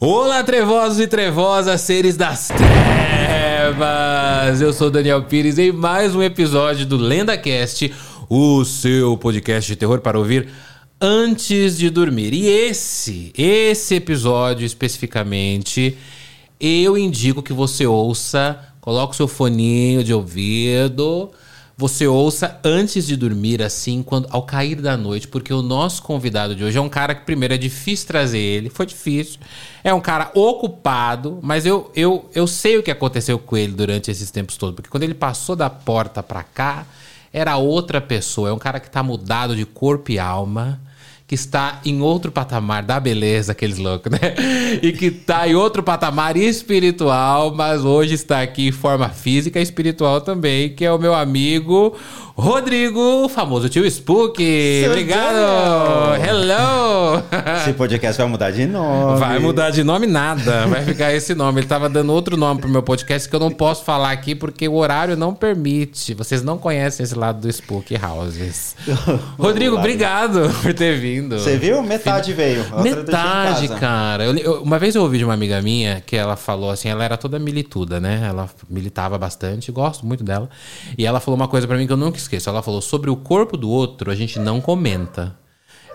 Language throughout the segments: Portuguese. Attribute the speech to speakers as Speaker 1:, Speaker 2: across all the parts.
Speaker 1: Olá, trevosos e trevosas, seres das trevas! Eu sou Daniel Pires em mais um episódio do LendaCast, o seu podcast de terror para ouvir antes de dormir. E esse, esse episódio especificamente, eu indico que você ouça, coloque o seu foninho de ouvido você ouça antes de dormir, assim, quando ao cair da noite, porque o nosso convidado de hoje é um cara que, primeiro, é difícil trazer ele, foi difícil. É um cara ocupado, mas eu, eu, eu sei o que aconteceu com ele durante esses tempos todos, porque quando ele passou da porta pra cá, era outra pessoa. É um cara que tá mudado de corpo e alma que está em outro patamar da beleza, aqueles loucos, né? E que está em outro patamar espiritual, mas hoje está aqui em forma física e espiritual também, que é o meu amigo Rodrigo, famoso tio Spook. Seu Obrigado. Hello.
Speaker 2: Esse podcast vai mudar de nome.
Speaker 1: Vai mudar de nome nada. Vai ficar esse nome. Ele estava dando outro nome pro meu podcast que eu não posso falar aqui porque o horário não permite. Vocês não conhecem esse lado do Spook Houses. Rodrigo, obrigado por ter vindo.
Speaker 2: Você viu? Metade veio.
Speaker 1: Metade, cara. Eu, eu, uma vez eu ouvi de uma amiga minha que ela falou assim, ela era toda milituda, né? Ela militava bastante, gosto muito dela. E ela falou uma coisa para mim que eu nunca esqueço. Ela falou: sobre o corpo do outro, a gente não comenta.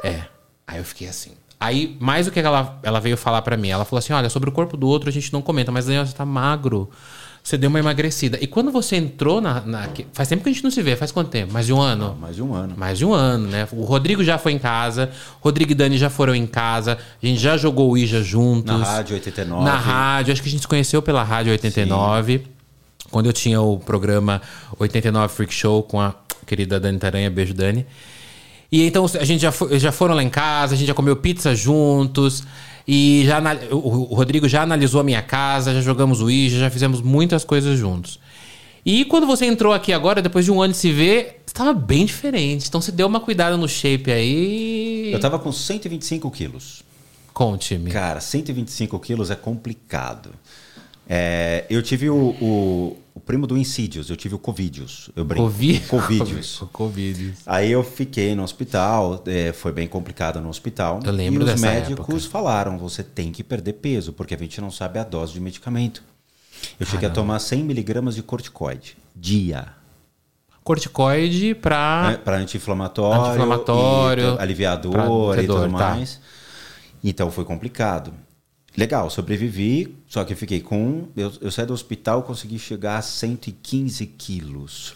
Speaker 1: É. Aí eu fiquei assim. Aí, mais o que ela, ela veio falar para mim? Ela falou assim: olha, sobre o corpo do outro a gente não comenta, mas Daniel, você tá magro. Você deu uma emagrecida. E quando você entrou na, na, Faz tempo que a gente não se vê. Faz quanto tempo? Mais de um ano?
Speaker 2: mais de um ano.
Speaker 1: Mais de um ano, né? O Rodrigo já foi em casa. Rodrigo e Dani já foram em casa. A gente já jogou o Ija juntos.
Speaker 2: Na Rádio 89.
Speaker 1: Na rádio. Acho que a gente se conheceu pela Rádio 89. Sim. Quando eu tinha o programa 89 Freak Show com a querida Dani Taranha, beijo Dani. E então a gente já, foi, já foram lá em casa, a gente já comeu pizza juntos. E já o Rodrigo já analisou a minha casa, já jogamos o Ija, já fizemos muitas coisas juntos. E quando você entrou aqui agora, depois de um ano de se ver, estava bem diferente. Então você deu uma cuidada no shape aí.
Speaker 2: Eu tava com 125 quilos.
Speaker 1: Conte-me.
Speaker 2: Cara, 125 quilos é complicado. É, eu tive o, o, o, primo do Insidious, eu tive o Covidius. Eu
Speaker 1: brinco. Covid?
Speaker 2: Covidius.
Speaker 1: Covid.
Speaker 2: Aí eu fiquei no hospital, é, foi bem complicado no hospital.
Speaker 1: Eu lembro
Speaker 2: E
Speaker 1: os
Speaker 2: médicos
Speaker 1: época.
Speaker 2: falaram, você tem que perder peso, porque a gente não sabe a dose de medicamento. Eu Caramba. cheguei a tomar 100 miligramas de corticoide, dia.
Speaker 1: Corticoide para...
Speaker 2: É, para anti-inflamatório,
Speaker 1: anti-inflamatório
Speaker 2: aliviador e tudo tá. mais. Então foi complicado. Legal, sobrevivi, só que fiquei com. Eu, eu saí do hospital consegui chegar a 115 quilos.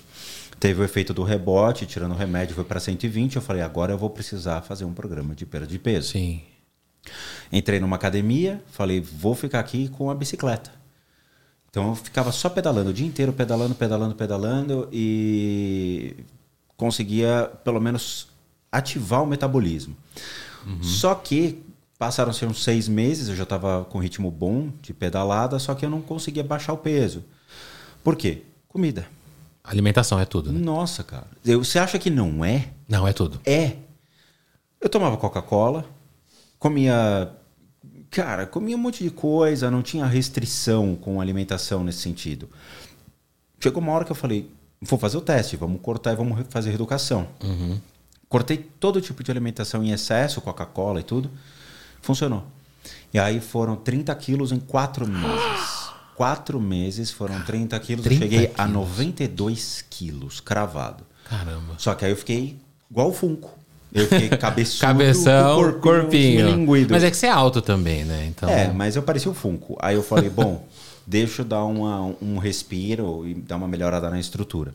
Speaker 2: Teve o efeito do rebote, tirando o remédio, foi para 120. Eu falei, agora eu vou precisar fazer um programa de perda de peso.
Speaker 1: Sim.
Speaker 2: Entrei numa academia, falei, vou ficar aqui com a bicicleta. Então eu ficava só pedalando o dia inteiro, pedalando, pedalando, pedalando e conseguia pelo menos ativar o metabolismo. Uhum. Só que Passaram-se uns seis meses, eu já estava com ritmo bom de pedalada, só que eu não conseguia baixar o peso. Por quê? Comida.
Speaker 1: Alimentação é tudo. Né?
Speaker 2: Nossa, cara. Eu, você acha que não é?
Speaker 1: Não, é tudo.
Speaker 2: É. Eu tomava Coca-Cola, comia. Cara, comia um monte de coisa, não tinha restrição com alimentação nesse sentido. Chegou uma hora que eu falei: vou fazer o teste, vamos cortar e vamos fazer reeducação.
Speaker 1: Uhum.
Speaker 2: Cortei todo tipo de alimentação em excesso, Coca-Cola e tudo. Funcionou. E aí foram 30 quilos em quatro meses. Quatro meses foram 30 quilos. 30 eu cheguei quilos. a 92 quilos, cravado.
Speaker 1: Caramba.
Speaker 2: Só que aí eu fiquei igual o Funko. Eu fiquei cabeçudo,
Speaker 1: Cabeção,
Speaker 2: corpinho,
Speaker 1: corpinho. Mas é que você é alto também, né? Então...
Speaker 2: É, mas eu parecia o Funko. Aí eu falei, bom, deixa eu dar uma, um respiro e dar uma melhorada na estrutura.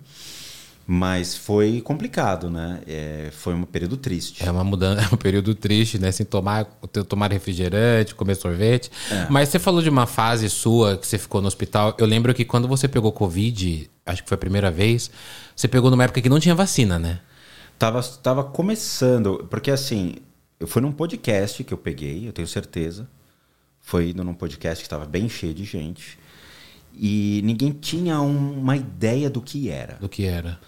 Speaker 2: Mas foi complicado, né? É, foi um período triste.
Speaker 1: É uma mudança, é um período triste, né? Sem tomar, tomar refrigerante, comer sorvete. É. Mas você falou de uma fase sua que você ficou no hospital. Eu lembro que quando você pegou Covid, acho que foi a primeira vez, você pegou numa época que não tinha vacina, né?
Speaker 2: Tava, tava começando, porque assim, eu fui num podcast que eu peguei, eu tenho certeza. Foi indo num podcast que estava bem cheio de gente. E ninguém tinha uma ideia do que era.
Speaker 1: Do que era.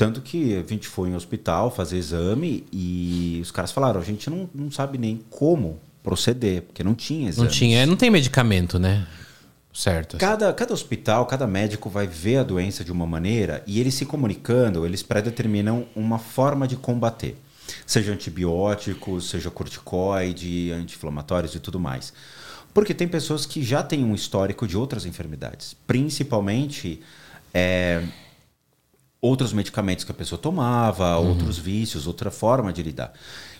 Speaker 2: Tanto que a gente foi em hospital fazer exame e os caras falaram: a gente não, não sabe nem como proceder, porque não tinha exame.
Speaker 1: Não tinha, não tem medicamento, né? Certo.
Speaker 2: Cada, cada hospital, cada médico vai ver a doença de uma maneira e eles se comunicando, eles predeterminam uma forma de combater. Seja antibióticos, seja corticoide, anti-inflamatórios e tudo mais. Porque tem pessoas que já têm um histórico de outras enfermidades, principalmente é, outros medicamentos que a pessoa tomava, uhum. outros vícios, outra forma de lidar.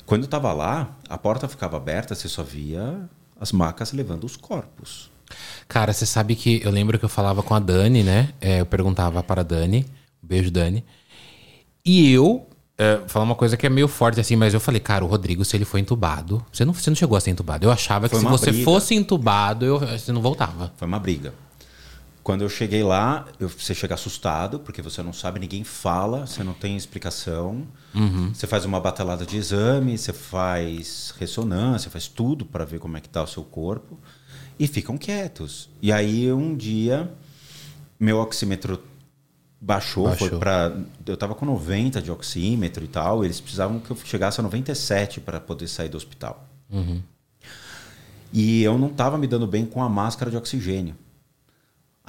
Speaker 2: Quando eu estava lá, a porta ficava aberta, você só via as macas levando os corpos.
Speaker 1: Cara, você sabe que eu lembro que eu falava com a Dani, né? É, eu perguntava para a Dani, beijo Dani, e eu é, falar uma coisa que é meio forte assim, mas eu falei, cara, o Rodrigo, se ele foi entubado, você não, você não chegou a ser entubado. Eu achava que se você briga. fosse entubado, eu, você não voltava.
Speaker 2: Foi uma briga. Quando eu cheguei lá, eu, você chega assustado, porque você não sabe, ninguém fala, você não tem explicação. Uhum. Você faz uma batelada de exame, você faz ressonância, faz tudo para ver como é que tá o seu corpo. E ficam quietos. E aí, um dia, meu oxímetro baixou, baixou. foi para eu tava com 90 de oxímetro e tal, eles precisavam que eu chegasse a 97 para poder sair do hospital. Uhum. E eu não tava me dando bem com a máscara de oxigênio.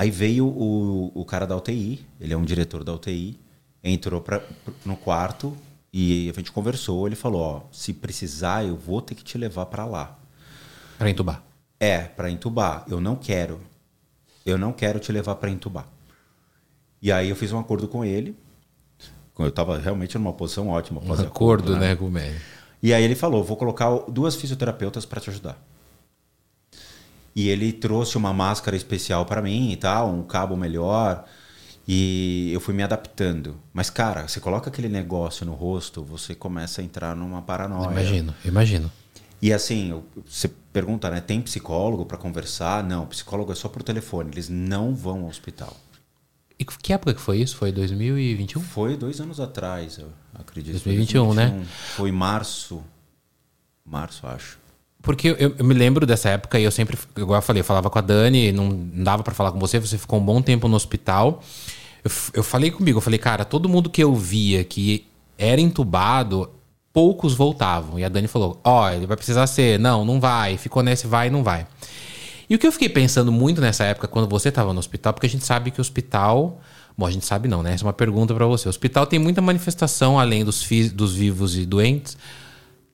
Speaker 2: Aí veio o, o cara da UTI, ele é um diretor da UTI, entrou pra, no quarto e a gente conversou. Ele falou: Ó, se precisar, eu vou ter que te levar para lá.
Speaker 1: Para entubar?
Speaker 2: É, para entubar. Eu não quero. Eu não quero te levar para entubar. E aí eu fiz um acordo com ele. Eu estava realmente numa posição ótima.
Speaker 1: Um acordo, acordo, né, com o médico.
Speaker 2: E aí ele falou: vou colocar duas fisioterapeutas para te ajudar. E ele trouxe uma máscara especial para mim e tal, um cabo melhor. E eu fui me adaptando. Mas, cara, você coloca aquele negócio no rosto, você começa a entrar numa paranoia.
Speaker 1: Imagino, imagino.
Speaker 2: E assim, você pergunta, né? Tem psicólogo para conversar? Não, psicólogo é só por telefone. Eles não vão ao hospital.
Speaker 1: E que época que foi isso? Foi 2021?
Speaker 2: Foi dois anos atrás, eu acredito.
Speaker 1: 2021, 2021 né?
Speaker 2: Foi março. Março, acho.
Speaker 1: Porque eu, eu, me lembro dessa época e eu sempre, igual eu falei, eu falava com a Dani, não dava para falar com você, você ficou um bom tempo no hospital. Eu, eu falei comigo, eu falei, cara, todo mundo que eu via que era entubado, poucos voltavam. E a Dani falou: Ó, oh, ele vai precisar ser. Não, não vai. Ficou nesse vai não vai. E o que eu fiquei pensando muito nessa época, quando você estava no hospital, porque a gente sabe que o hospital. Bom, a gente sabe não, né? Essa é uma pergunta para você. O hospital tem muita manifestação, além dos, dos vivos e doentes.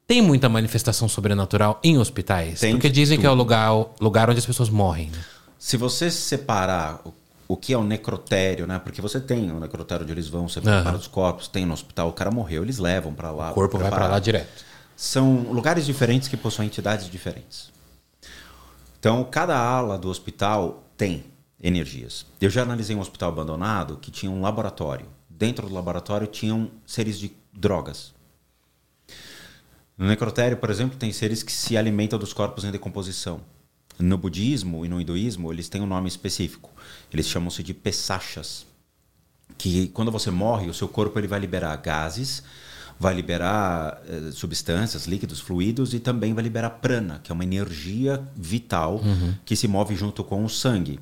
Speaker 1: Tem muita manifestação sobrenatural em hospitais? Tem Porque dizem tudo. que é o lugar, lugar onde as pessoas morrem. Né?
Speaker 2: Se você separar o, o, que é o necrotério, né? Porque você tem o necrotério onde eles vão, você prepara uhum. os corpos, tem no hospital, o cara morreu, eles levam para lá.
Speaker 1: O corpo vai para lá direto.
Speaker 2: São lugares diferentes que possuem entidades diferentes. Então, cada ala do hospital tem energias. Eu já analisei um hospital abandonado que tinha um laboratório. Dentro do laboratório tinham seres de drogas. No necrotério, por exemplo, tem seres que se alimentam dos corpos em decomposição. No budismo e no hinduísmo, eles têm um nome específico. Eles chamam-se de pesachas. Que quando você morre, o seu corpo ele vai liberar gases, vai liberar eh, substâncias, líquidos, fluidos e também vai liberar prana, que é uma energia vital uhum. que se move junto com o sangue.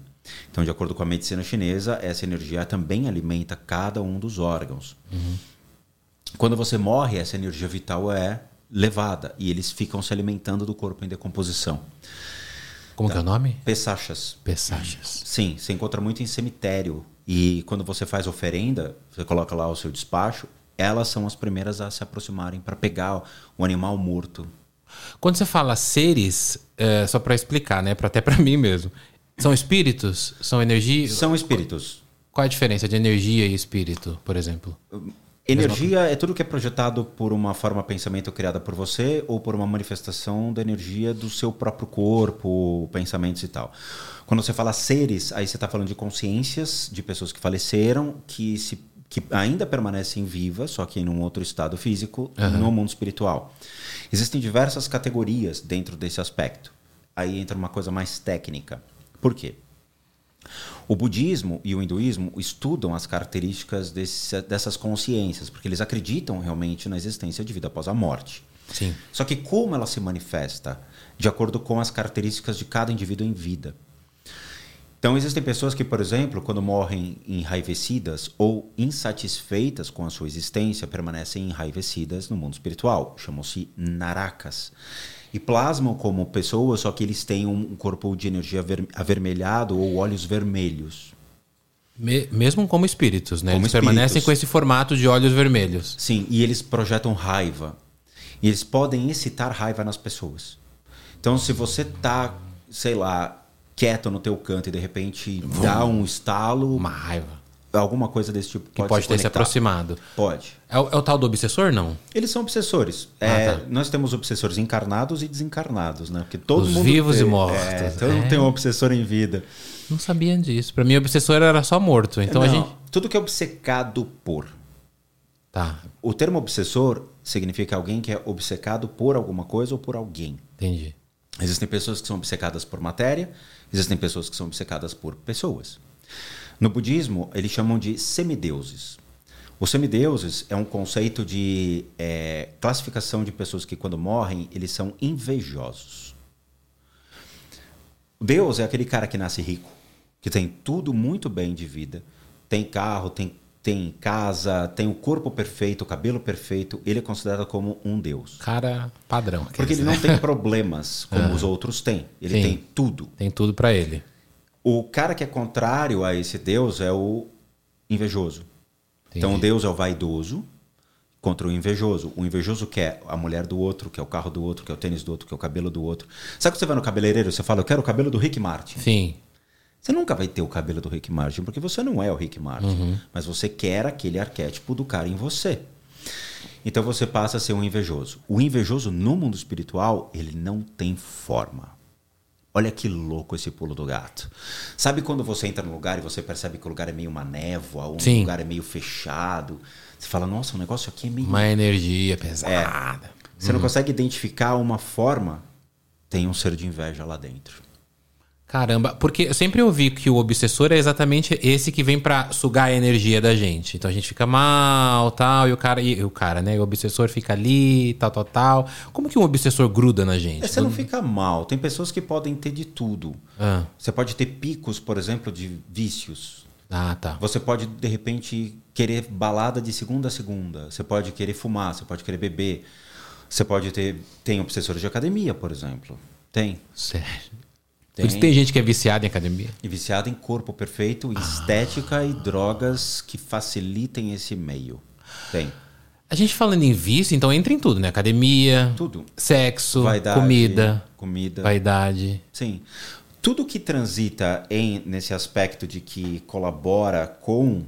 Speaker 2: Então, de acordo com a medicina chinesa, essa energia também alimenta cada um dos órgãos. Uhum. Quando você morre, essa energia vital é levada e eles ficam se alimentando do corpo em decomposição.
Speaker 1: Como tá? que é o nome?
Speaker 2: Pessachas.
Speaker 1: Pessachas.
Speaker 2: Sim, você encontra muito em cemitério. E quando você faz oferenda, você coloca lá o seu despacho, elas são as primeiras a se aproximarem para pegar o animal morto.
Speaker 1: Quando você fala seres, é, só para explicar, né, pra, até para mim mesmo, são espíritos? São energia?
Speaker 2: São espíritos.
Speaker 1: Qual é a diferença de energia e espírito, por exemplo?
Speaker 2: Energia é tudo que é projetado por uma forma de pensamento criada por você ou por uma manifestação da energia do seu próprio corpo, pensamentos e tal. Quando você fala seres, aí você está falando de consciências de pessoas que faleceram, que, se, que ainda permanecem vivas, só que em um outro estado físico, uhum. no mundo espiritual. Existem diversas categorias dentro desse aspecto. Aí entra uma coisa mais técnica. Por quê? O budismo e o hinduísmo estudam as características desse, dessas consciências, porque eles acreditam realmente na existência de vida após a morte.
Speaker 1: Sim.
Speaker 2: Só que como ela se manifesta? De acordo com as características de cada indivíduo em vida. Então, existem pessoas que, por exemplo, quando morrem enraivecidas ou insatisfeitas com a sua existência, permanecem enraivecidas no mundo espiritual. Chamam-se narakas e plasmam como pessoas, só que eles têm um corpo de energia avermelhado ou olhos vermelhos.
Speaker 1: Me, mesmo como espíritos, né? Como eles espíritos. permanecem com esse formato de olhos vermelhos.
Speaker 2: Sim, e eles projetam raiva. E eles podem excitar raiva nas pessoas. Então, se você tá sei lá, quieto no teu canto e de repente dá um estalo,
Speaker 1: Uma raiva.
Speaker 2: Alguma coisa desse tipo
Speaker 1: Que
Speaker 2: pode,
Speaker 1: pode,
Speaker 2: se
Speaker 1: ter se
Speaker 2: conectar.
Speaker 1: aproximado.
Speaker 2: Pode.
Speaker 1: É o, é o tal do obsessor, não?
Speaker 2: Eles são obsessores. É,
Speaker 1: Ah, tá.
Speaker 2: Nós temos obsessores encarnados e desencarnados, né? Porque todo
Speaker 1: Os
Speaker 2: mundo
Speaker 1: vivos
Speaker 2: tem,
Speaker 1: e mortos.
Speaker 2: É, todo
Speaker 1: É.
Speaker 2: mundo tem um obsessor em vida.
Speaker 1: Não sabia disso. Pra mim, obsessor era só morto. Então a
Speaker 2: Não,
Speaker 1: gente.
Speaker 2: Tudo que é obcecado por.
Speaker 1: Tá,
Speaker 2: O termo obsessor significa alguém que é obcecado por alguma coisa ou por alguém.
Speaker 1: entendi.
Speaker 2: Existem pessoas que são obcecadas por matéria, existem pessoas que são obcecadas por pessoas. No budismo, eles chamam de semideuses. Os semideuses é um conceito de é, classificação de pessoas que, quando morrem, eles são invejosos. Deus é aquele cara que nasce rico, que tem tudo muito bem de vida, tem carro, tem, tem casa, tem o corpo perfeito, o cabelo perfeito. Ele é considerado como um Deus.
Speaker 1: Cara padrão.
Speaker 2: Porque ele
Speaker 1: né?
Speaker 2: não tem problemas como os outros têm. Ele
Speaker 1: Sim.
Speaker 2: tem tudo.
Speaker 1: Tem tudo pra ele.
Speaker 2: O cara que é contrário a esse Deus é o invejoso.
Speaker 1: Entendi.
Speaker 2: Então, Deus é o vaidoso contra o invejoso. O invejoso quer a mulher do outro, quer o carro do outro, quer o tênis do outro, quer o cabelo do outro. Sabe que você vai no cabeleireiro e você fala, eu quero o cabelo do Rick Martin.
Speaker 1: Sim.
Speaker 2: Você nunca vai ter o cabelo do Rick Martin, porque você não é o Rick Martin.
Speaker 1: Uhum.
Speaker 2: Mas você quer aquele arquétipo do cara em você. Então você passa a ser um invejoso. O invejoso no mundo espiritual, ele não tem forma. Olha que louco esse pulo do gato. Sabe quando você entra num lugar e você percebe que o lugar é meio uma névoa, ou um
Speaker 1: Sim.
Speaker 2: lugar é meio fechado? Você fala, nossa, o negócio aqui é meio.
Speaker 1: Uma energia pesada.
Speaker 2: Você não consegue identificar uma forma, tem um ser de inveja lá dentro.
Speaker 1: Caramba, porque eu sempre ouvi que o obsessor é exatamente esse que vem pra sugar a energia da gente. Então a gente fica mal, tal, e o cara, e o cara, né? O obsessor fica ali, tal, tal, tal. Como que um obsessor gruda na gente?
Speaker 2: É, você não fica mal. Tem pessoas que podem ter de tudo.
Speaker 1: Ah,
Speaker 2: Você pode ter picos, por exemplo, de vícios.
Speaker 1: ah, tá.
Speaker 2: Você pode, de repente, querer balada de segunda a segunda. Você pode querer fumar, você pode querer beber. Você pode ter. Tem obsessores de academia, por exemplo. Tem.
Speaker 1: Sério.
Speaker 2: Tem.
Speaker 1: Por isso tem gente que é viciada em academia.
Speaker 2: E viciado em corpo perfeito,
Speaker 1: Ah.
Speaker 2: estética e drogas que facilitem esse meio. Tem.
Speaker 1: A gente falando em vício, então entra em tudo, né? Academia,
Speaker 2: Tudo.
Speaker 1: sexo,
Speaker 2: Vaidade,
Speaker 1: comida,
Speaker 2: Comida.
Speaker 1: vaidade.
Speaker 2: Sim. Tudo que transita em nesse aspecto de que colabora com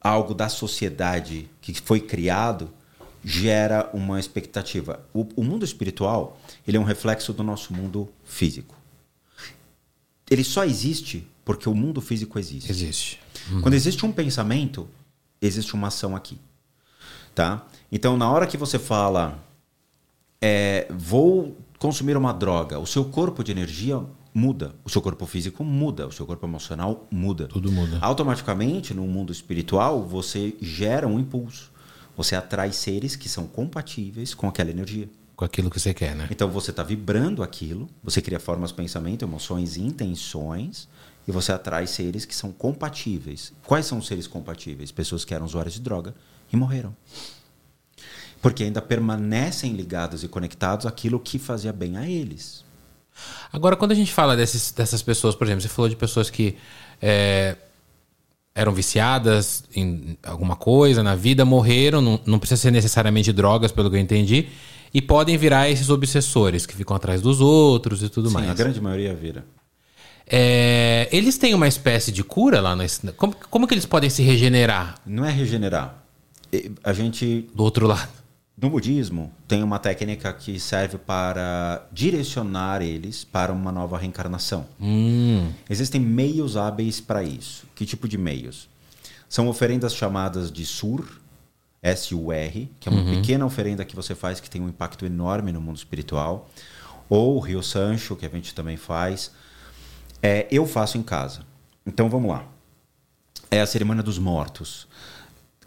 Speaker 2: algo da sociedade que foi criado gera uma expectativa. O, o mundo espiritual ele é um reflexo do nosso mundo físico. Ele só existe porque o mundo físico existe.
Speaker 1: Existe.
Speaker 2: Quando existe um pensamento, existe uma ação aqui. Tá? Então, na hora que você fala, é, vou consumir uma droga, o seu corpo de energia muda, o seu corpo físico muda, o seu corpo emocional muda.
Speaker 1: Tudo muda.
Speaker 2: Automaticamente, no mundo espiritual, você gera um impulso. Você atrai seres que são compatíveis com aquela energia.
Speaker 1: Com aquilo que você quer, né?
Speaker 2: Então você está vibrando aquilo, você cria formas, pensamento, emoções e intenções, e você atrai seres que são compatíveis. Quais são os seres compatíveis? Pessoas que eram usuários de droga e morreram. Porque ainda permanecem ligados e conectados àquilo que fazia bem a eles.
Speaker 1: Agora, quando a gente fala desses, dessas pessoas, por exemplo, você falou de pessoas que é, eram viciadas em alguma coisa na vida, morreram, não, não precisa ser necessariamente drogas, pelo que eu entendi, e podem virar esses obsessores que ficam atrás dos outros e tudo
Speaker 2: Sim,
Speaker 1: mais.
Speaker 2: a grande maioria vira.
Speaker 1: É, eles têm uma espécie de cura lá nesse. Como, como que eles podem se regenerar
Speaker 2: Não é regenerar. A gente
Speaker 1: do outro lado?
Speaker 2: No budismo, tem uma técnica que serve para direcionar eles para uma nova reencarnação.
Speaker 1: Hum,
Speaker 2: Existem meios hábeis para isso. Que tipo de meios? São oferendas chamadas de sur, S-U-R, que é uma pequena oferenda que você faz que tem um impacto enorme no mundo espiritual. Ou Rio Sancho, que a gente também faz. É, eu faço em casa. Então vamos lá. É a cerimônia dos mortos.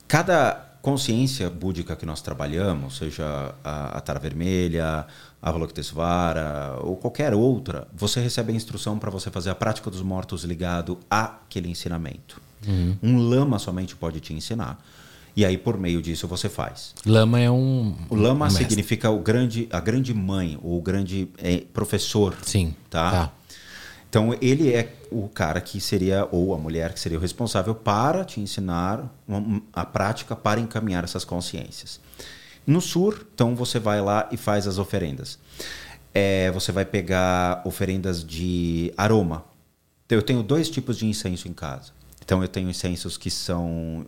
Speaker 2: Cada consciência búdica que nós trabalhamos, seja a, a Tara Vermelha, a Avalokitesvara ou qualquer outra, você recebe a instrução para você fazer a prática dos mortos ligado àquele ensinamento. Um lama somente pode te ensinar. E aí, por meio disso, você faz.
Speaker 1: lama é um.
Speaker 2: O lama
Speaker 1: um
Speaker 2: significa o grande, a grande mãe, ou o grande eh, professor.
Speaker 1: Sim.
Speaker 2: Tá?
Speaker 1: tá.
Speaker 2: Então, ele é o cara que seria, ou a mulher que seria o responsável para te ensinar uma- a prática para encaminhar essas consciências. No sur, então, você vai lá e faz as oferendas. é, você vai pegar oferendas de aroma. Então, eu tenho dois tipos de incenso em casa. Então eu tenho incensos que são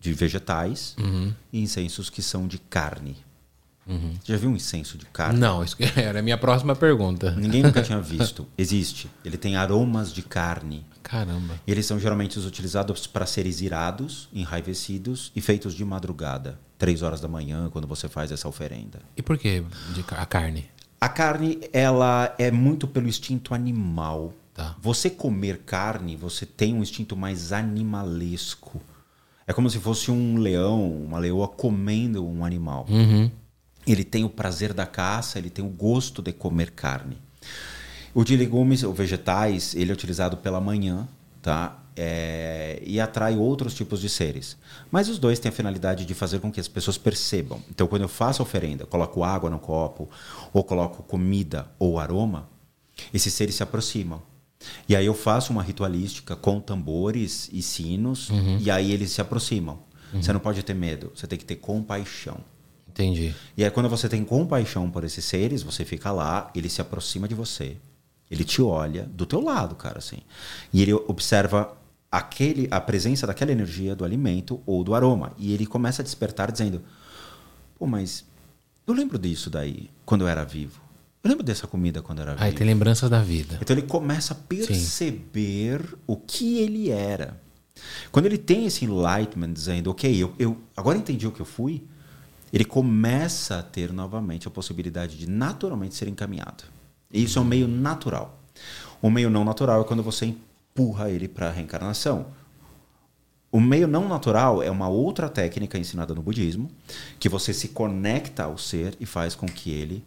Speaker 2: de vegetais
Speaker 1: Uhum.
Speaker 2: e incensos que são de carne. Já viu um incenso de carne?
Speaker 1: Não, isso era a minha próxima pergunta.
Speaker 2: Ninguém nunca tinha visto. Existe. Ele tem aromas de carne.
Speaker 1: Caramba.
Speaker 2: E eles são geralmente utilizados para seres irados, enraivecidos e feitos de madrugada, três horas da manhã, quando você faz essa oferenda.
Speaker 1: E por que a carne?
Speaker 2: A carne, ela é muito pelo instinto animal.
Speaker 1: Tá.
Speaker 2: Você comer carne, você tem um instinto mais animalesco. É como se fosse um leão, uma leoa comendo um animal.
Speaker 1: Uhum.
Speaker 2: Ele tem o prazer da caça, ele tem o gosto de comer carne. O de legumes ou vegetais, ele é utilizado pela manhã, tá? É, e atrai outros tipos de seres. Mas os dois têm a finalidade de fazer com que as pessoas percebam. Então, quando eu faço a oferenda, coloco água no copo, ou coloco comida ou aroma, esses seres se aproximam. E aí eu faço uma ritualística com tambores e sinos, e aí eles se aproximam. Você não pode ter medo, você tem que ter compaixão.
Speaker 1: Entendi.
Speaker 2: E aí, quando você tem compaixão por esses seres, você fica lá, ele se aproxima de você, ele te olha do teu lado, cara, assim. E ele observa aquele, a presença daquela energia do alimento ou do aroma. E ele começa a despertar dizendo: Pô, mas eu lembro disso daí quando eu era vivo. Lembro dessa comida quando era vivo.
Speaker 1: tem lembranças da vida.
Speaker 2: Então ele começa a perceber o que ele era. Quando ele tem esse enlightenment dizendo, ok, eu, eu agora entendi o que eu fui, ele começa a ter novamente a possibilidade de naturalmente ser encaminhado. E isso é um meio natural. O meio não natural é quando você empurra ele para a reencarnação. O meio não natural é uma outra técnica ensinada no budismo, que você se conecta ao ser e faz com que ele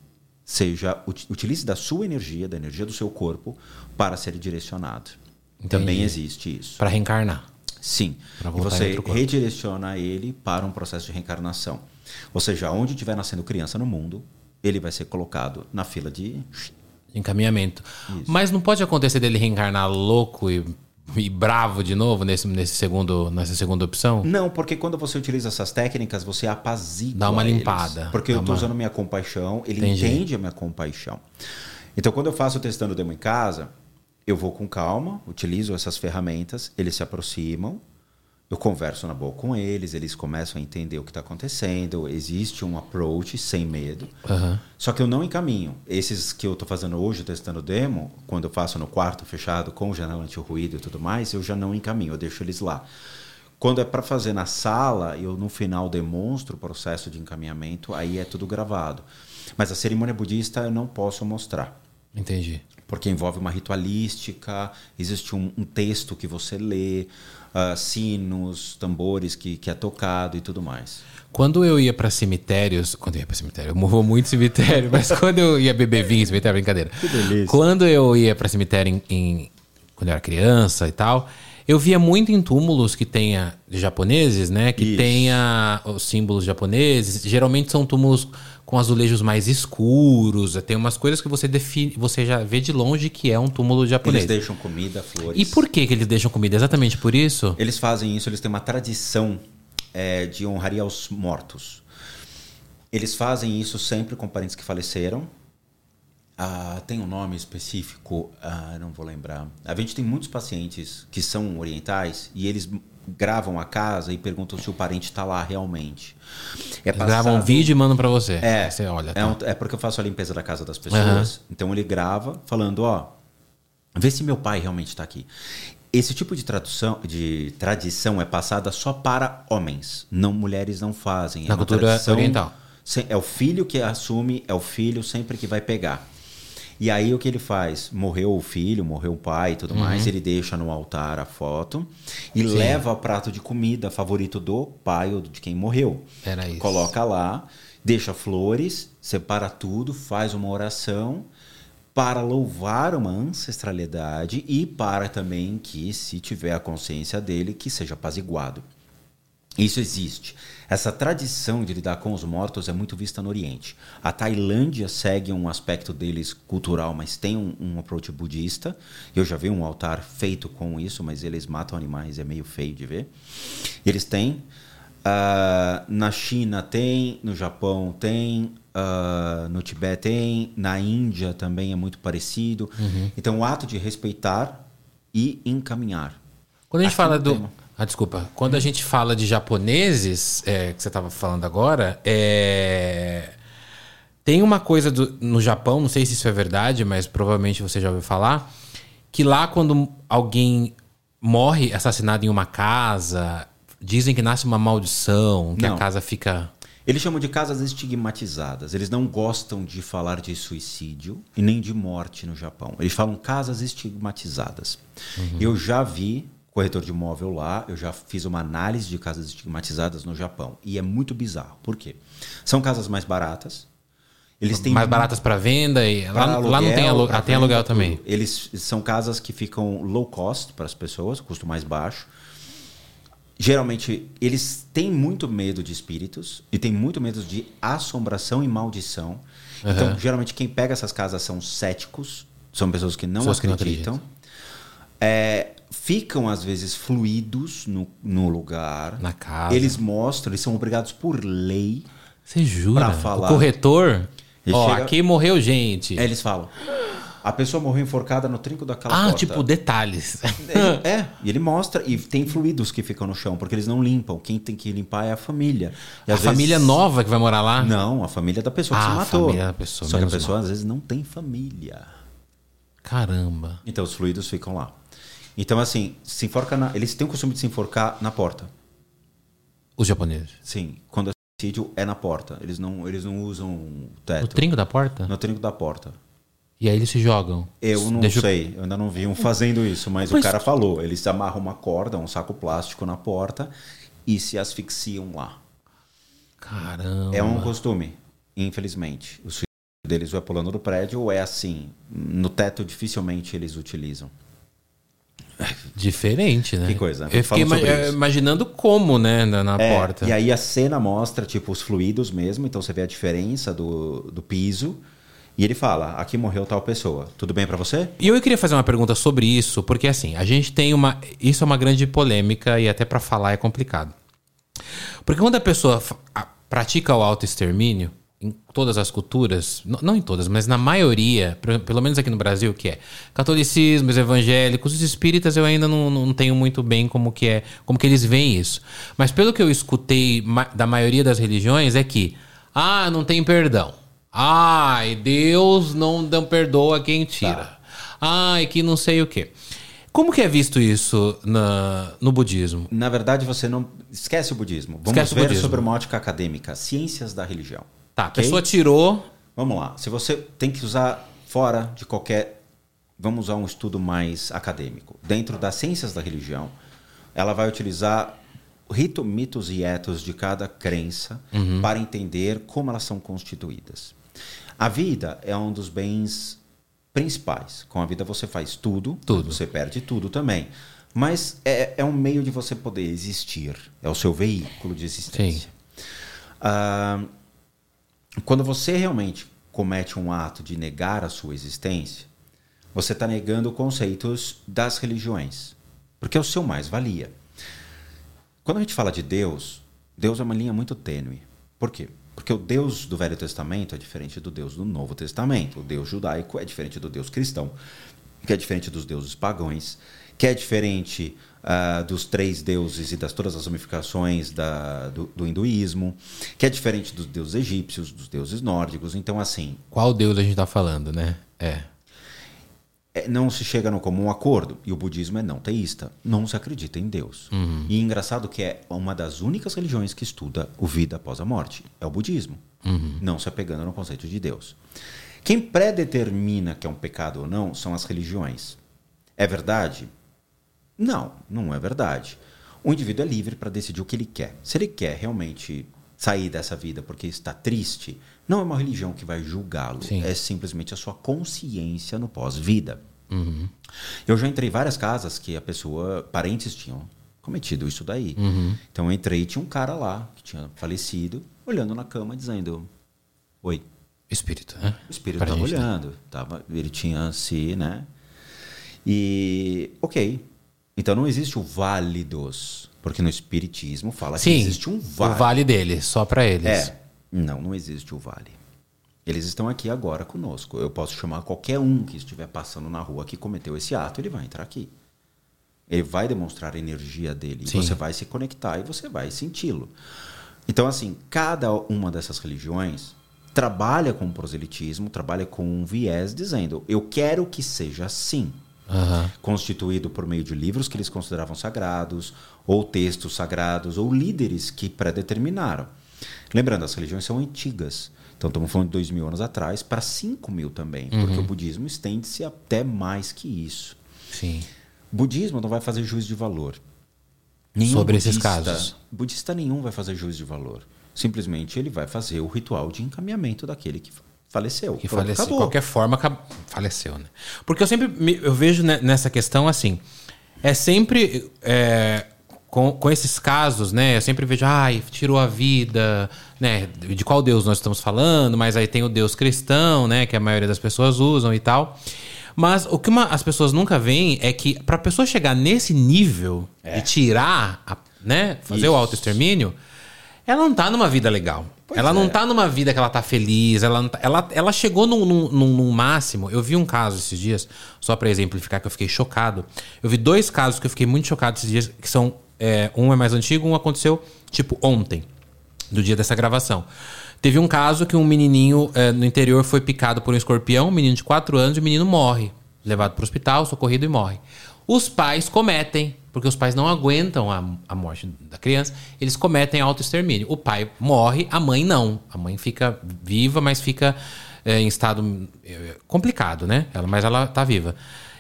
Speaker 2: seja ut- utilize da sua energia, da energia do seu corpo, para ser direcionado.
Speaker 1: Entendi.
Speaker 2: Também existe isso.
Speaker 1: Pra reencarnar.
Speaker 2: Sim.
Speaker 1: Pra
Speaker 2: E você redireciona ele para um processo de reencarnação. Ou seja, onde estiver nascendo criança no mundo, ele vai ser colocado na fila de.
Speaker 1: Encaminhamento. Mas não pode acontecer dele reencarnar louco e, e bravo de novo nesse, nesse segundo, nessa segunda opção?
Speaker 2: Não, porque quando você utiliza essas técnicas, você apazigua.
Speaker 1: Dá uma
Speaker 2: eles.
Speaker 1: limpada.
Speaker 2: Porque
Speaker 1: Dá
Speaker 2: eu estou
Speaker 1: uma-
Speaker 2: usando minha compaixão, ele
Speaker 1: Entendi.
Speaker 2: entende a minha compaixão. Então, quando eu faço o testando demo em casa, eu vou com calma, utilizo essas ferramentas, eles se aproximam, eu converso na boa com eles, eles começam a entender o que está acontecendo, existe um approach sem medo.
Speaker 1: Aham.
Speaker 2: Só que eu não encaminho. Esses que eu estou fazendo hoje, testando demo, quando eu faço no quarto fechado, com janela anti-ruído e tudo mais, eu já não encaminho, eu deixo eles lá. Quando é para fazer na sala, eu no final demonstro o processo de encaminhamento, aí é tudo gravado. Mas a cerimônia budista eu não posso mostrar,
Speaker 1: Entendi.
Speaker 2: porque envolve uma ritualística, existe um, um texto que você lê, ah, sinos, tambores que, que é tocado e tudo mais.
Speaker 1: Quando eu ia pra cemitérios. Quando eu ia pra cemitério, eu vou muito em cemitério, mas quando eu ia beber vinho em cemitério, brincadeira. Que
Speaker 2: delícia.
Speaker 1: Quando eu ia pra cemitério em, em- quando eu era criança e tal, eu via muito em túmulos que tenha japoneses, né? Que
Speaker 2: Isso.
Speaker 1: tenha os símbolos japoneses. Geralmente são túmulos com azulejos mais escuros. Tem umas coisas que você define, você já vê de longe que é um túmulo japonês.
Speaker 2: Eles deixam comida, flores.
Speaker 1: E por que, que eles deixam comida? Exatamente por isso?
Speaker 2: Eles fazem isso, eles têm uma tradição é, de honraria aos mortos. Eles fazem isso sempre com parentes que faleceram. Ah, tem um nome específico, ah, não vou lembrar. A gente tem muitos pacientes que são orientais e eles gravam a casa e perguntam se o parente está lá realmente. É
Speaker 1: Eles gravam um
Speaker 2: passado-
Speaker 1: vídeo e mandam pra você.
Speaker 2: é,
Speaker 1: Você olha.
Speaker 2: é,
Speaker 1: tá.
Speaker 2: um- é porque eu faço a limpeza da casa das pessoas. Então ele grava falando, ó, vê se meu pai realmente está aqui. Esse tipo de tradução, de tradição é passada só para homens, não mulheres não fazem. É
Speaker 1: Na cultura
Speaker 2: tradição-
Speaker 1: oriental.
Speaker 2: É o filho que assume, é o filho sempre que vai pegar. E aí o que ele faz? Morreu o filho, morreu o pai e tudo mais, ele deixa no altar a foto e
Speaker 1: Uhum. Sim.
Speaker 2: leva o prato de comida favorito do pai ou de quem morreu.
Speaker 1: Era isso.
Speaker 2: Coloca lá, deixa flores, separa tudo, faz uma oração para louvar uma ancestralidade e para também que, se tiver a consciência dele, que seja apaziguado. Isso existe. Essa tradição de lidar com os mortos é muito vista no Oriente. A Tailândia segue um aspecto deles cultural, mas tem um, um approach budista. Eu já vi um altar feito com isso, mas eles matam animais, é meio feio de ver. Eles têm. Ah, na China tem, no Japão tem, ah, no Tibete tem, na Índia também é muito parecido. Então, o ato de respeitar e encaminhar.
Speaker 1: Quando a gente
Speaker 2: Aqui
Speaker 1: fala do.
Speaker 2: tem.
Speaker 1: Ah, desculpa. Quando a gente fala de japoneses, é, que você estava falando agora, é, tem uma coisa do- no Japão, não sei se isso é verdade, mas provavelmente você já ouviu falar, que lá quando alguém morre assassinado em uma casa, dizem que nasce uma maldição, que a
Speaker 2: Não.
Speaker 1: casa fica.
Speaker 2: Eles chamam de casas estigmatizadas. Eles não gostam de falar de suicídio e nem de morte no Japão. Eles falam casas estigmatizadas. Eu já vi corretor de imóvel lá, eu já fiz uma análise de casas estigmatizadas no Japão. E é muito bizarro. Por quê? São casas mais baratas. Eles têm
Speaker 1: mais baratas para venda e lá,
Speaker 2: para
Speaker 1: lá não tem aluguel, ah, tem aluguel também.
Speaker 2: Eles são casas que ficam low cost para as pessoas, custo mais baixo. Geralmente, eles têm muito medo de espíritos e têm muito medo de assombração e maldição. Então, geralmente, quem pega essas casas são céticos, são pessoas que não
Speaker 1: Pessoas que não
Speaker 2: acreditam. É, ficam, às vezes, fluidos no, no lugar.
Speaker 1: Na casa.
Speaker 2: Eles mostram, eles são obrigados por lei.
Speaker 1: Você jura?
Speaker 2: Pra falar.
Speaker 1: O corretor.
Speaker 2: Ele
Speaker 1: Ó,
Speaker 2: chega-
Speaker 1: aqui morreu gente.
Speaker 2: Aí eles falam: a pessoa morreu enforcada no trinco daquela
Speaker 1: ah,
Speaker 2: porta.
Speaker 1: tipo, detalhes.
Speaker 2: É, é, e ele mostra, e tem fluidos que ficam no chão, porque eles não limpam. Quem tem que limpar é a família. E
Speaker 1: a
Speaker 2: às vezes-
Speaker 1: família nova que vai morar lá?
Speaker 2: Não, a família da pessoa que
Speaker 1: Ah,
Speaker 2: se
Speaker 1: a
Speaker 2: matou.
Speaker 1: família da pessoa,
Speaker 2: Só que a pessoa às vezes não tem família.
Speaker 1: Caramba.
Speaker 2: Então os fluidos ficam lá. Então, assim, se enforca na- eles têm o costume de se enforcar na porta.
Speaker 1: Os japoneses.
Speaker 2: Sim, quando é suicídio é na porta. Eles não, eles não usam o teto.
Speaker 1: No trinco da porta?
Speaker 2: No trinco da porta.
Speaker 1: E aí eles se jogam.
Speaker 2: Eu não
Speaker 1: Deixa
Speaker 2: sei, eu ainda não vi um fazendo isso, mas
Speaker 1: Mas-
Speaker 2: o cara falou. Eles amarram uma corda, um saco plástico na porta e se asfixiam lá.
Speaker 1: Caramba.
Speaker 2: É um costume, infelizmente. O suicídio deles ou é pulando do prédio ou é assim. No teto dificilmente eles utilizam.
Speaker 1: Diferente, né?
Speaker 2: Que coisa.
Speaker 1: Eu fiquei ima-
Speaker 2: isso.
Speaker 1: imaginando como, né? Na, na
Speaker 2: É,
Speaker 1: porta.
Speaker 2: E aí a cena mostra, tipo, os fluidos mesmo, então você vê a diferença do, do piso. E ele fala, aqui morreu tal pessoa. Tudo bem pra você?
Speaker 1: E eu queria fazer uma pergunta sobre isso, porque assim, a gente tem uma. Isso é uma grande polêmica e até pra falar é complicado. Porque quando a pessoa pratica o autoextermínio, em todas as culturas, não em todas, mas na maioria, pelo menos aqui no Brasil, que é catolicismo, os evangélicos, os espíritas, eu ainda não, não tenho muito bem como que é, como que eles veem isso. Mas pelo que eu escutei da maioria das religiões é que, ah, não tem perdão. Ai, Deus não, perdoa quem tira. Ai, que não sei o quê. Como que é visto isso na, no budismo?
Speaker 2: Na verdade, você não. Esquece o budismo. Vamos
Speaker 1: Esquece o
Speaker 2: ver
Speaker 1: budismo.
Speaker 2: sobre uma ótica acadêmica. Ciências da religião.
Speaker 1: Tá, a
Speaker 2: Ok?
Speaker 1: pessoa tirou.
Speaker 2: Vamos lá. Se você tem que usar fora de qualquer. Vamos usar um estudo mais acadêmico. Dentro das ciências da religião, ela vai utilizar rito, mitos e etos de cada crença
Speaker 1: Uhum.
Speaker 2: para entender como elas são constituídas. A vida é um dos bens principais. Com a vida você faz tudo,
Speaker 1: Tudo.
Speaker 2: você perde tudo também. Mas é, é um meio de você poder existir. É o seu veículo de existência. Ah, quando você realmente comete um ato de negar a sua existência, você está negando conceitos das religiões, porque é o seu mais-valia. Quando a gente fala de Deus, Deus é uma linha muito tênue. Por quê? Porque o Deus do Velho Testamento é diferente do Deus do Novo Testamento. O Deus judaico é diferente do Deus cristão, que é diferente dos deuses pagãos, que é diferente ah, dos três deuses e das todas as ramificações da, do, do hinduísmo, que é diferente dos deuses egípcios, dos deuses nórdicos. Então, assim,
Speaker 1: Qual Deus a gente tá falando, né? É.
Speaker 2: é, não se chega no comum acordo. E o budismo é não teísta. Não se acredita em Deus. E engraçado que é uma das únicas religiões que estuda o vida após a morte. É o budismo. Não se apegando no conceito de Deus. Quem predetermina que é um pecado ou não são as religiões. É verdade? Não, não é verdade. O indivíduo é livre para decidir o que ele quer. Se ele quer realmente sair dessa vida porque está triste, não é uma religião que vai julgá-lo. É simplesmente a sua consciência no pós-vida. Eu já entrei em várias casas que a pessoa, parentes tinham cometido isso daí. Então eu entrei e tinha um cara lá que tinha falecido, olhando na cama dizendo: Oi.
Speaker 1: Espírito, né?
Speaker 2: O espírito estava
Speaker 1: né?
Speaker 2: olhando, tava, ele tinha se, né? E, ok. Então não existe o válidos. Porque no espiritismo fala
Speaker 1: Sim,
Speaker 2: que existe um vale.
Speaker 1: o vale deles, só pra eles.
Speaker 2: É. Não, não existe o vale. Eles estão aqui agora conosco. Eu posso chamar qualquer um que estiver passando na rua que cometeu esse ato, ele vai entrar aqui. Ele vai demonstrar a energia dele. Você vai se conectar e você vai senti-lo. Então, assim, cada uma dessas religiões trabalha com proselitismo, trabalha com um viés dizendo: eu quero que seja assim.
Speaker 1: Aham.
Speaker 2: Constituído por meio de livros que eles consideravam sagrados, ou textos sagrados, ou líderes que predeterminaram. Lembrando, as religiões são antigas. Então, estamos falando de dois mil anos atrás para cinco mil também, porque o budismo estende-se até mais que isso.
Speaker 1: Sim.
Speaker 2: Budismo não vai fazer juízo de valor. Nenhum
Speaker 1: Sobre esses
Speaker 2: budista-
Speaker 1: casos.
Speaker 2: Budista nenhum vai fazer juízo de valor. Simplesmente ele vai fazer o ritual de encaminhamento daquele que faleceu.
Speaker 1: Que faleceu.
Speaker 2: acabou.
Speaker 1: qualquer forma, faleceu, né? Porque eu sempre me- eu vejo ne- nessa questão assim. É sempre. é, com, com esses casos, né? Eu sempre vejo, ai, tirou a vida, né? De qual Deus nós estamos falando, mas aí tem o Deus cristão, né? Que a maioria das pessoas usam e tal. Mas o que uma- as pessoas nunca veem é que para a pessoa chegar nesse nível e tirar, a- né? Fazer o
Speaker 2: Isso.
Speaker 1: autoextermínio, ela não tá numa vida legal.
Speaker 2: Pois
Speaker 1: ela não
Speaker 2: é.
Speaker 1: tá numa vida que ela tá feliz. Ela, não tá- ela, ela chegou num, num- num- máximo. Eu vi um caso esses dias, só pra exemplificar que eu fiquei chocado. Eu vi dois casos que eu fiquei muito chocado esses dias, que são. é, um é mais antigo, um aconteceu, tipo, ontem, do dia dessa gravação. Teve um caso que um menininho é, no interior foi picado por um escorpião, um menino de 4 anos, e o menino morre. Levado pro hospital, socorrido e morre. Os pais cometem, porque os pais não aguentam a, a morte da criança, eles cometem autoextermínio. O pai morre, a mãe não. A mãe fica viva, mas fica é, em estado é, complicado, né? Ela, mas ela tá viva.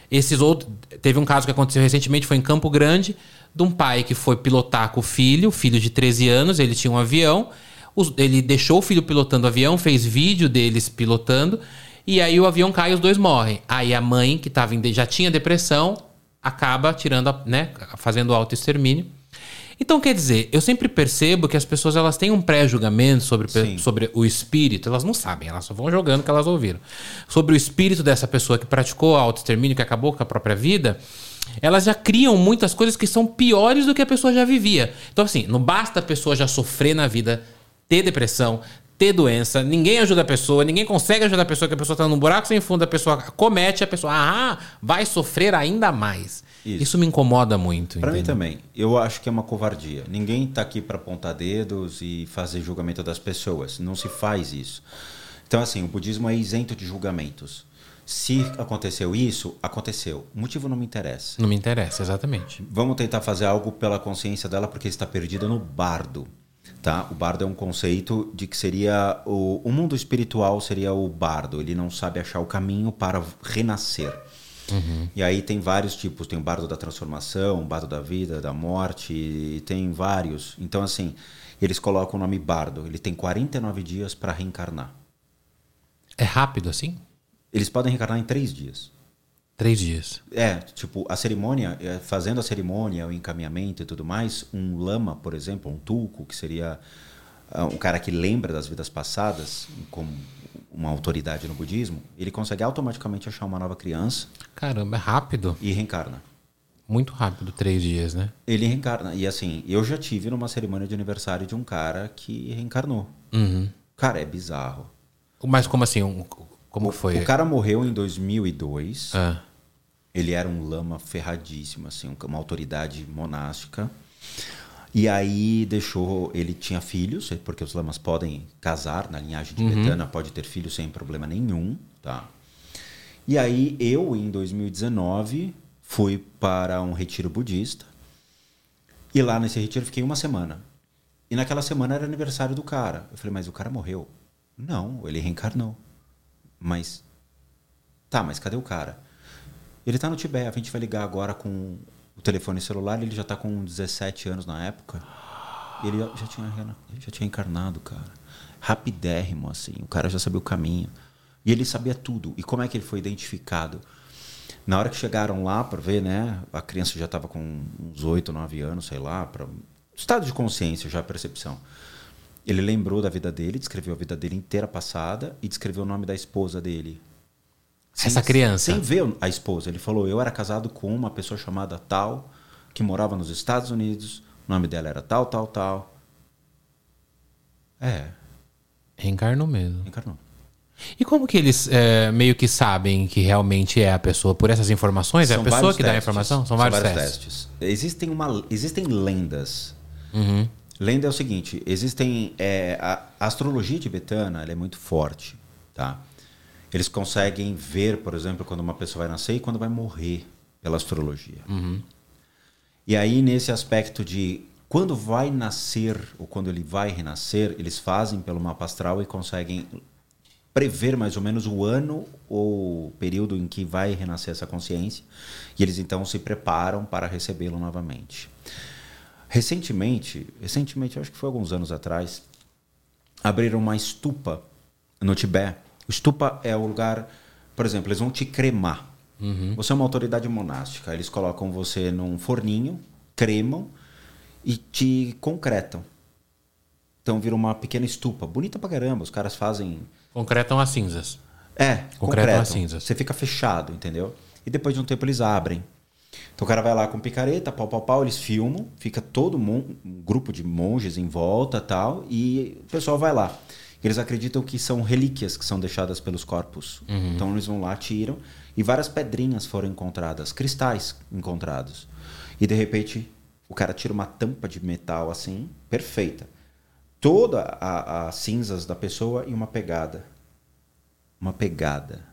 Speaker 1: Esses outros. Teve um caso que aconteceu recentemente, foi em Campo Grande, de um pai que foi pilotar com o filho, filho de 13 anos, ele tinha um avião. os- ele deixou o filho pilotando o avião, fez vídeo deles pilotando, e aí o avião cai e os dois morrem. Aí a mãe, que tava em já tinha depressão, acaba tirando, a- né, fazendo autoextermínio. Então, quer dizer, eu sempre percebo que as pessoas elas têm um pré-julgamento sobre,
Speaker 2: Sim.
Speaker 1: sobre o espírito, elas não sabem, elas só vão jogando o que elas ouviram. Sobre o espírito dessa pessoa que praticou autoextermínio, que acabou com a própria vida, elas já criam muitas coisas que são piores do que a pessoa já vivia. Então, assim, não basta a pessoa já sofrer na vida, ter depressão, ter doença, ninguém ajuda a pessoa, ninguém consegue ajudar a pessoa, que a pessoa tá num buraco sem fundo, a pessoa comete, a pessoa, ah, vai sofrer ainda mais. Isso,
Speaker 2: Isso.
Speaker 1: me incomoda muito.
Speaker 2: Para mim também. Eu acho que é uma covardia. Ninguém está aqui para apontar dedos e fazer julgamento das pessoas. Não se faz isso. Então, assim, o budismo é isento de julgamentos. Se aconteceu isso, aconteceu. O motivo não me interessa.
Speaker 1: Não me interessa, exatamente.
Speaker 2: Vamos tentar fazer algo pela consciência dela, porque está perdida no bardo. Tá? O bardo é um conceito de que seria o, o mundo espiritual seria o bardo. Ele não sabe achar o caminho para renascer. E aí tem vários tipos. Tem o bardo da transformação, o bardo da vida, da morte, tem vários. Então, assim, eles colocam o nome bardo. Ele tem 49 dias para reencarnar.
Speaker 1: É rápido assim?
Speaker 2: Eles podem reencarnar em três dias.
Speaker 1: Três dias.
Speaker 2: É, tipo, a cerimônia, é, fazendo a cerimônia, o encaminhamento e tudo mais, um lama, por exemplo, um tulco, que seria ah, um cara que lembra das vidas passadas, como uma autoridade no budismo, ele consegue automaticamente achar uma nova criança
Speaker 1: Caramba, é rápido.
Speaker 2: e reencarna.
Speaker 1: Muito rápido, três dias, né?
Speaker 2: Ele reencarna. E assim, eu já tive numa cerimônia de aniversário de um cara que reencarnou.
Speaker 1: Uhum.
Speaker 2: Cara, é bizarro.
Speaker 1: Mas como assim? Um- Como foi?
Speaker 2: O cara morreu em 2002.
Speaker 1: Ah,
Speaker 2: Ele era um lama ferradíssimo, assim, um- uma autoridade monástica. E aí deixou, ele tinha filhos, porque os lamas podem casar na linhagem tibetana, pode ter filhos sem problema nenhum, tá? E aí eu, em 2019, fui para um retiro budista. E lá nesse retiro eu fiquei uma semana. E naquela semana era aniversário do cara. Eu falei, mas o cara morreu? Não, ele reencarnou. Mas. Tá, mas cadê o cara? Ele tá no Tibete, a gente vai ligar agora com o telefone celular, ele já tá com 17 anos na época. Ele já tinha, já tinha encarnado, cara. Rapidérrimo, assim. O cara já sabia o caminho. E ele sabia tudo. E como é que ele foi identificado? Na hora que chegaram lá para ver, né? A criança já estava com uns 8, 9 anos, sei lá. Pra... Estado de consciência, já percepção. Ele lembrou da vida dele, descreveu a vida dele inteira passada e descreveu o nome da esposa dele.
Speaker 1: Essa criança?
Speaker 2: Sem ver a esposa. Ele falou: Eu era casado com uma pessoa chamada tal, que morava nos Estados Unidos, o nome dela era tal, tal, tal. É,
Speaker 1: Reencarnou mesmo.
Speaker 2: encarnou.
Speaker 1: E como que eles é, meio que sabem que realmente é a pessoa? Por essas informações? é a
Speaker 2: São
Speaker 1: pessoa
Speaker 2: vários
Speaker 1: que dá a
Speaker 2: testes.
Speaker 1: informação? São vários, testes.
Speaker 2: testes. Existem, uma, existem lendas.
Speaker 1: Uhum.
Speaker 2: Lenda é o seguinte: existem. é, a, a astrologia tibetana é muito forte. Tá? Eles conseguem ver, por exemplo, quando uma pessoa vai nascer e quando vai morrer pela astrologia. E aí, nesse aspecto de quando vai nascer ou quando ele vai renascer, eles fazem pelo mapa astral e conseguem prever mais ou menos o ano ou o período em que vai renascer essa consciência. E eles então se preparam para recebê-lo novamente. Recentemente, recentemente, acho que foi alguns anos atrás, abriram uma estupa no Tibete. Estupa é o lugar, por exemplo, eles vão te cremar. Você é uma autoridade monástica, eles colocam você num forninho, cremam e te concretam. Então vira uma pequena estupa, bonita pra caramba. Os caras fazem
Speaker 1: Concretam as cinzas.
Speaker 2: é,
Speaker 1: Concretam
Speaker 2: concretam.
Speaker 1: as cinzas.
Speaker 2: Você fica fechado, entendeu? E depois de um tempo eles abrem. Então o cara vai lá com picareta, pau, pau, pau, eles filmam, fica todo mon- um grupo de monges em volta tal, e o pessoal vai lá. Eles acreditam que são relíquias que são deixadas pelos corpos.
Speaker 1: Uhum.
Speaker 2: Então eles vão lá, tiram, e várias pedrinhas foram encontradas, cristais encontrados. E de repente o cara tira uma tampa de metal assim, perfeita. Toda as cinzas da pessoa e uma pegada. Uma pegada.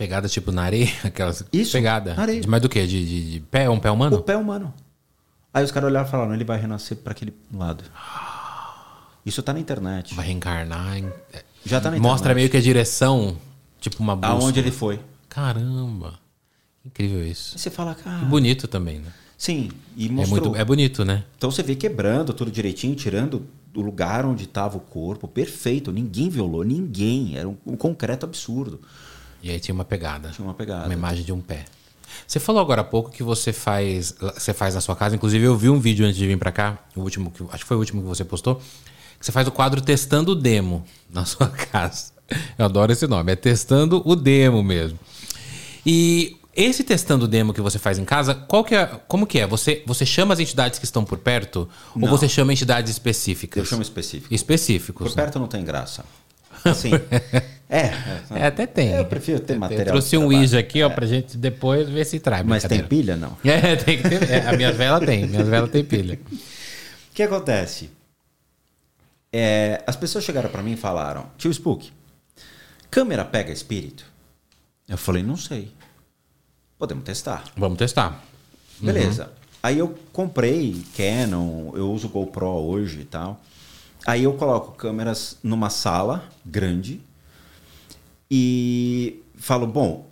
Speaker 1: Pegada tipo na areia? Aquelas
Speaker 2: Isso,
Speaker 1: Pegada.
Speaker 2: na areia.
Speaker 1: De mais do que? De, de, de pé? Um pé humano?
Speaker 2: O pé humano. Aí os caras olharam e falaram, ele vai renascer para aquele lado. Isso tá na internet.
Speaker 1: Vai reencarnar. em-
Speaker 2: Já tá na
Speaker 1: Mostra
Speaker 2: internet.
Speaker 1: meio que a direção. Tipo uma bússola.
Speaker 2: Aonde ele foi.
Speaker 1: Caramba. Incrível isso.
Speaker 2: Aí você fala, cara.
Speaker 1: E bonito também, né?
Speaker 2: Sim, e
Speaker 1: É,
Speaker 2: mostrou.
Speaker 1: muito, é bonito, né?
Speaker 2: Então você vê quebrando tudo direitinho, tirando do lugar onde estava o corpo. Perfeito. Ninguém violou, ninguém. Era um, um concreto absurdo.
Speaker 1: E aí tinha uma pegada.
Speaker 2: Tinha uma pegada.
Speaker 1: Uma imagem de um pé. Você falou agora há pouco que você faz, você faz na sua casa. Inclusive, eu vi um vídeo antes de vir pra cá, o último que, acho que foi o último que você postou, que você faz o quadro testando o demo na sua casa. Eu adoro esse nome, é testando o demo mesmo. E esse testando o demo que você faz em casa, qual que é, como que é? Você, você chama as entidades que estão por perto ou você chama entidades específicas?
Speaker 2: Eu chamo específico.
Speaker 1: Específicos.
Speaker 2: Por perto não tem graça. Assim. é.
Speaker 1: É, até tem.
Speaker 2: Eu prefiro ter material.
Speaker 1: Eu trouxe
Speaker 2: de
Speaker 1: um. Ouija aqui, ó, pra gente depois ver se traz.
Speaker 2: Mas tem pilha? Não.
Speaker 1: É, tem que ter. é, a minha vela tem. Minhas velas tem pilha.
Speaker 2: O que acontece? É, as pessoas chegaram pra mim e falaram: Tio Spook, câmera pega espírito? Eu falei: Não sei. Podemos testar.
Speaker 1: Vamos testar.
Speaker 2: Beleza. Aí eu comprei Canon, eu uso GoPro hoje e tal. Aí eu coloco câmeras numa sala grande e falo: Bom,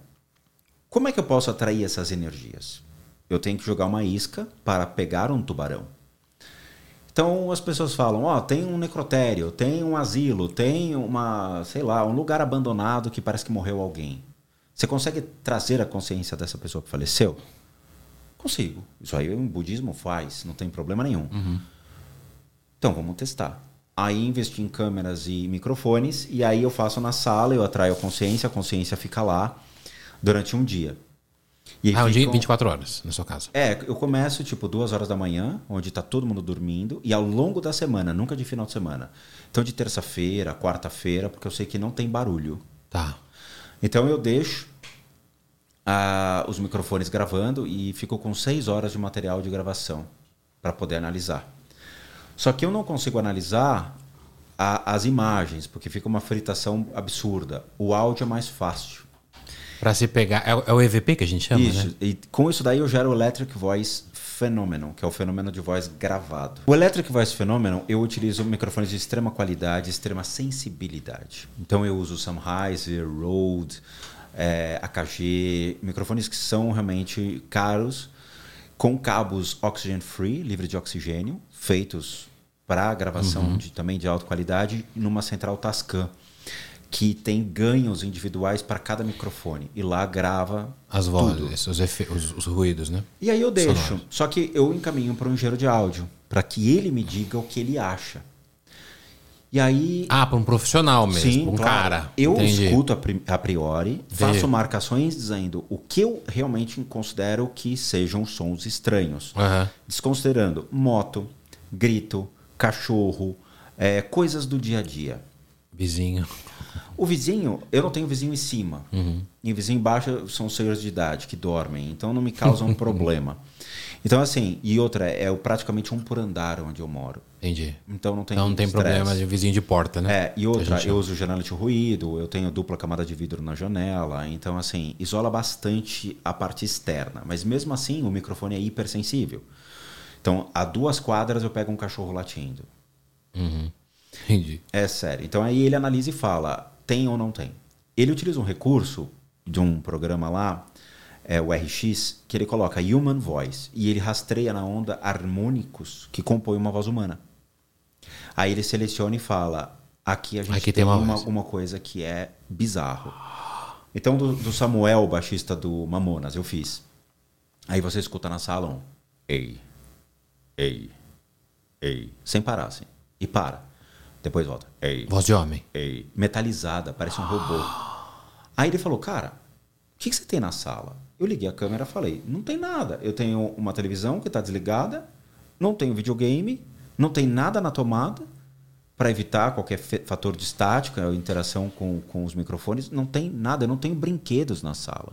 Speaker 2: como é que eu posso atrair essas energias? Eu tenho que jogar uma isca para pegar um tubarão. Então as pessoas falam, ó, tem um necrotério, tem um asilo, tem uma, sei lá, um lugar abandonado que parece que morreu alguém. Você consegue trazer a consciência dessa pessoa que faleceu? Consigo. Isso aí o budismo faz, não tem problema nenhum. Então vamos testar. Aí investi em câmeras e microfones e aí eu faço na sala, eu atraio a consciência, a consciência fica lá durante um dia. E
Speaker 1: Ah, um dia
Speaker 2: ficam-
Speaker 1: 24 horas na sua casa.
Speaker 2: é, eu começo tipo duas horas da manhã, onde tá todo mundo dormindo, e ao longo da semana, nunca de final de semana. Então de terça-feira, quarta-feira, porque eu sei que não tem barulho.
Speaker 1: Tá.
Speaker 2: Então eu deixo ah, os microfones gravando e fico com seis horas de material de gravação para poder analisar. Só que eu não consigo analisar a- as imagens, porque fica uma fritação absurda. O áudio é mais fácil.
Speaker 1: Pra se pegar. É, o- é o EVP que a gente chama,
Speaker 2: Isso.
Speaker 1: né?
Speaker 2: E com isso daí eu gero o Electric Voice Phenomenon, que é o fenômeno de voz gravado. O Electric Voice Phenomenon, eu utilizo microfones de extrema qualidade, extrema sensibilidade. Então eu uso Sennheiser, Rode, eh, AKG, microfones que são realmente caros, com cabos oxygen free, livre de oxigênio, feitos para gravação de, também de alta qualidade, numa central Tascam que tem ganhos individuais para cada microfone. E lá grava
Speaker 1: As vozes, os, os, os ruídos, né?
Speaker 2: E aí eu deixo. Só que eu encaminho para um engenheiro de áudio, para que ele me diga o que ele acha. E aí.
Speaker 1: Ah, pra um profissional mesmo,
Speaker 2: Sim,
Speaker 1: um
Speaker 2: claro.
Speaker 1: cara.
Speaker 2: Eu
Speaker 1: Entendi.
Speaker 2: escuto a, pri- a priori,
Speaker 1: Entendi.
Speaker 2: faço marcações dizendo o que eu realmente considero que sejam sons estranhos.
Speaker 1: Aham.
Speaker 2: Desconsiderando moto, grito, cachorro, é, coisas do dia a dia.
Speaker 1: Vizinho.
Speaker 2: O vizinho, eu não tenho vizinho em cima. E vizinho embaixo são senhores de idade que dormem, então não me causa um problema. Então, assim, e outra, é praticamente um por andar onde eu moro.
Speaker 1: Entendi.
Speaker 2: Então não tem
Speaker 1: Então não tem
Speaker 2: estresse.
Speaker 1: problema de vizinho de porta, né?
Speaker 2: É, e outra,
Speaker 1: gente
Speaker 2: eu uso janela de ruído, eu tenho dupla camada de vidro na janela, então assim, isola bastante a parte externa. Mas mesmo assim, o microfone é hipersensível. Então, a duas quadras eu pego um cachorro latindo.
Speaker 1: Uhum. Entendi.
Speaker 2: É sério. Então aí ele analisa e fala, tem ou não tem. Ele utiliza um recurso de um programa lá, é o RX, que ele coloca Human Voice e ele rastreia na onda harmônicos que compõem uma voz humana. Aí ele seleciona e fala, aqui a gente
Speaker 1: Aqui
Speaker 2: tem,
Speaker 1: tem uma
Speaker 2: uma, coisa que é bizarro. Então do, do Samuel, o baixista do Mamonas, eu fiz. Aí você escuta na sala um, ei, ei, ei, sem parar assim. E para. Depois volta, ei,
Speaker 1: Voz de homem.
Speaker 2: ei, metalizada, parece um robô. Aí ele falou, cara, o que, que você tem na sala? Eu liguei a câmera e falei, não tem nada. Eu tenho uma televisão que está desligada, não tenho videogame, não tem nada na tomada para evitar qualquer fator de estática ou interação com, com os microfones. Não tem nada, eu não tenho brinquedos na sala.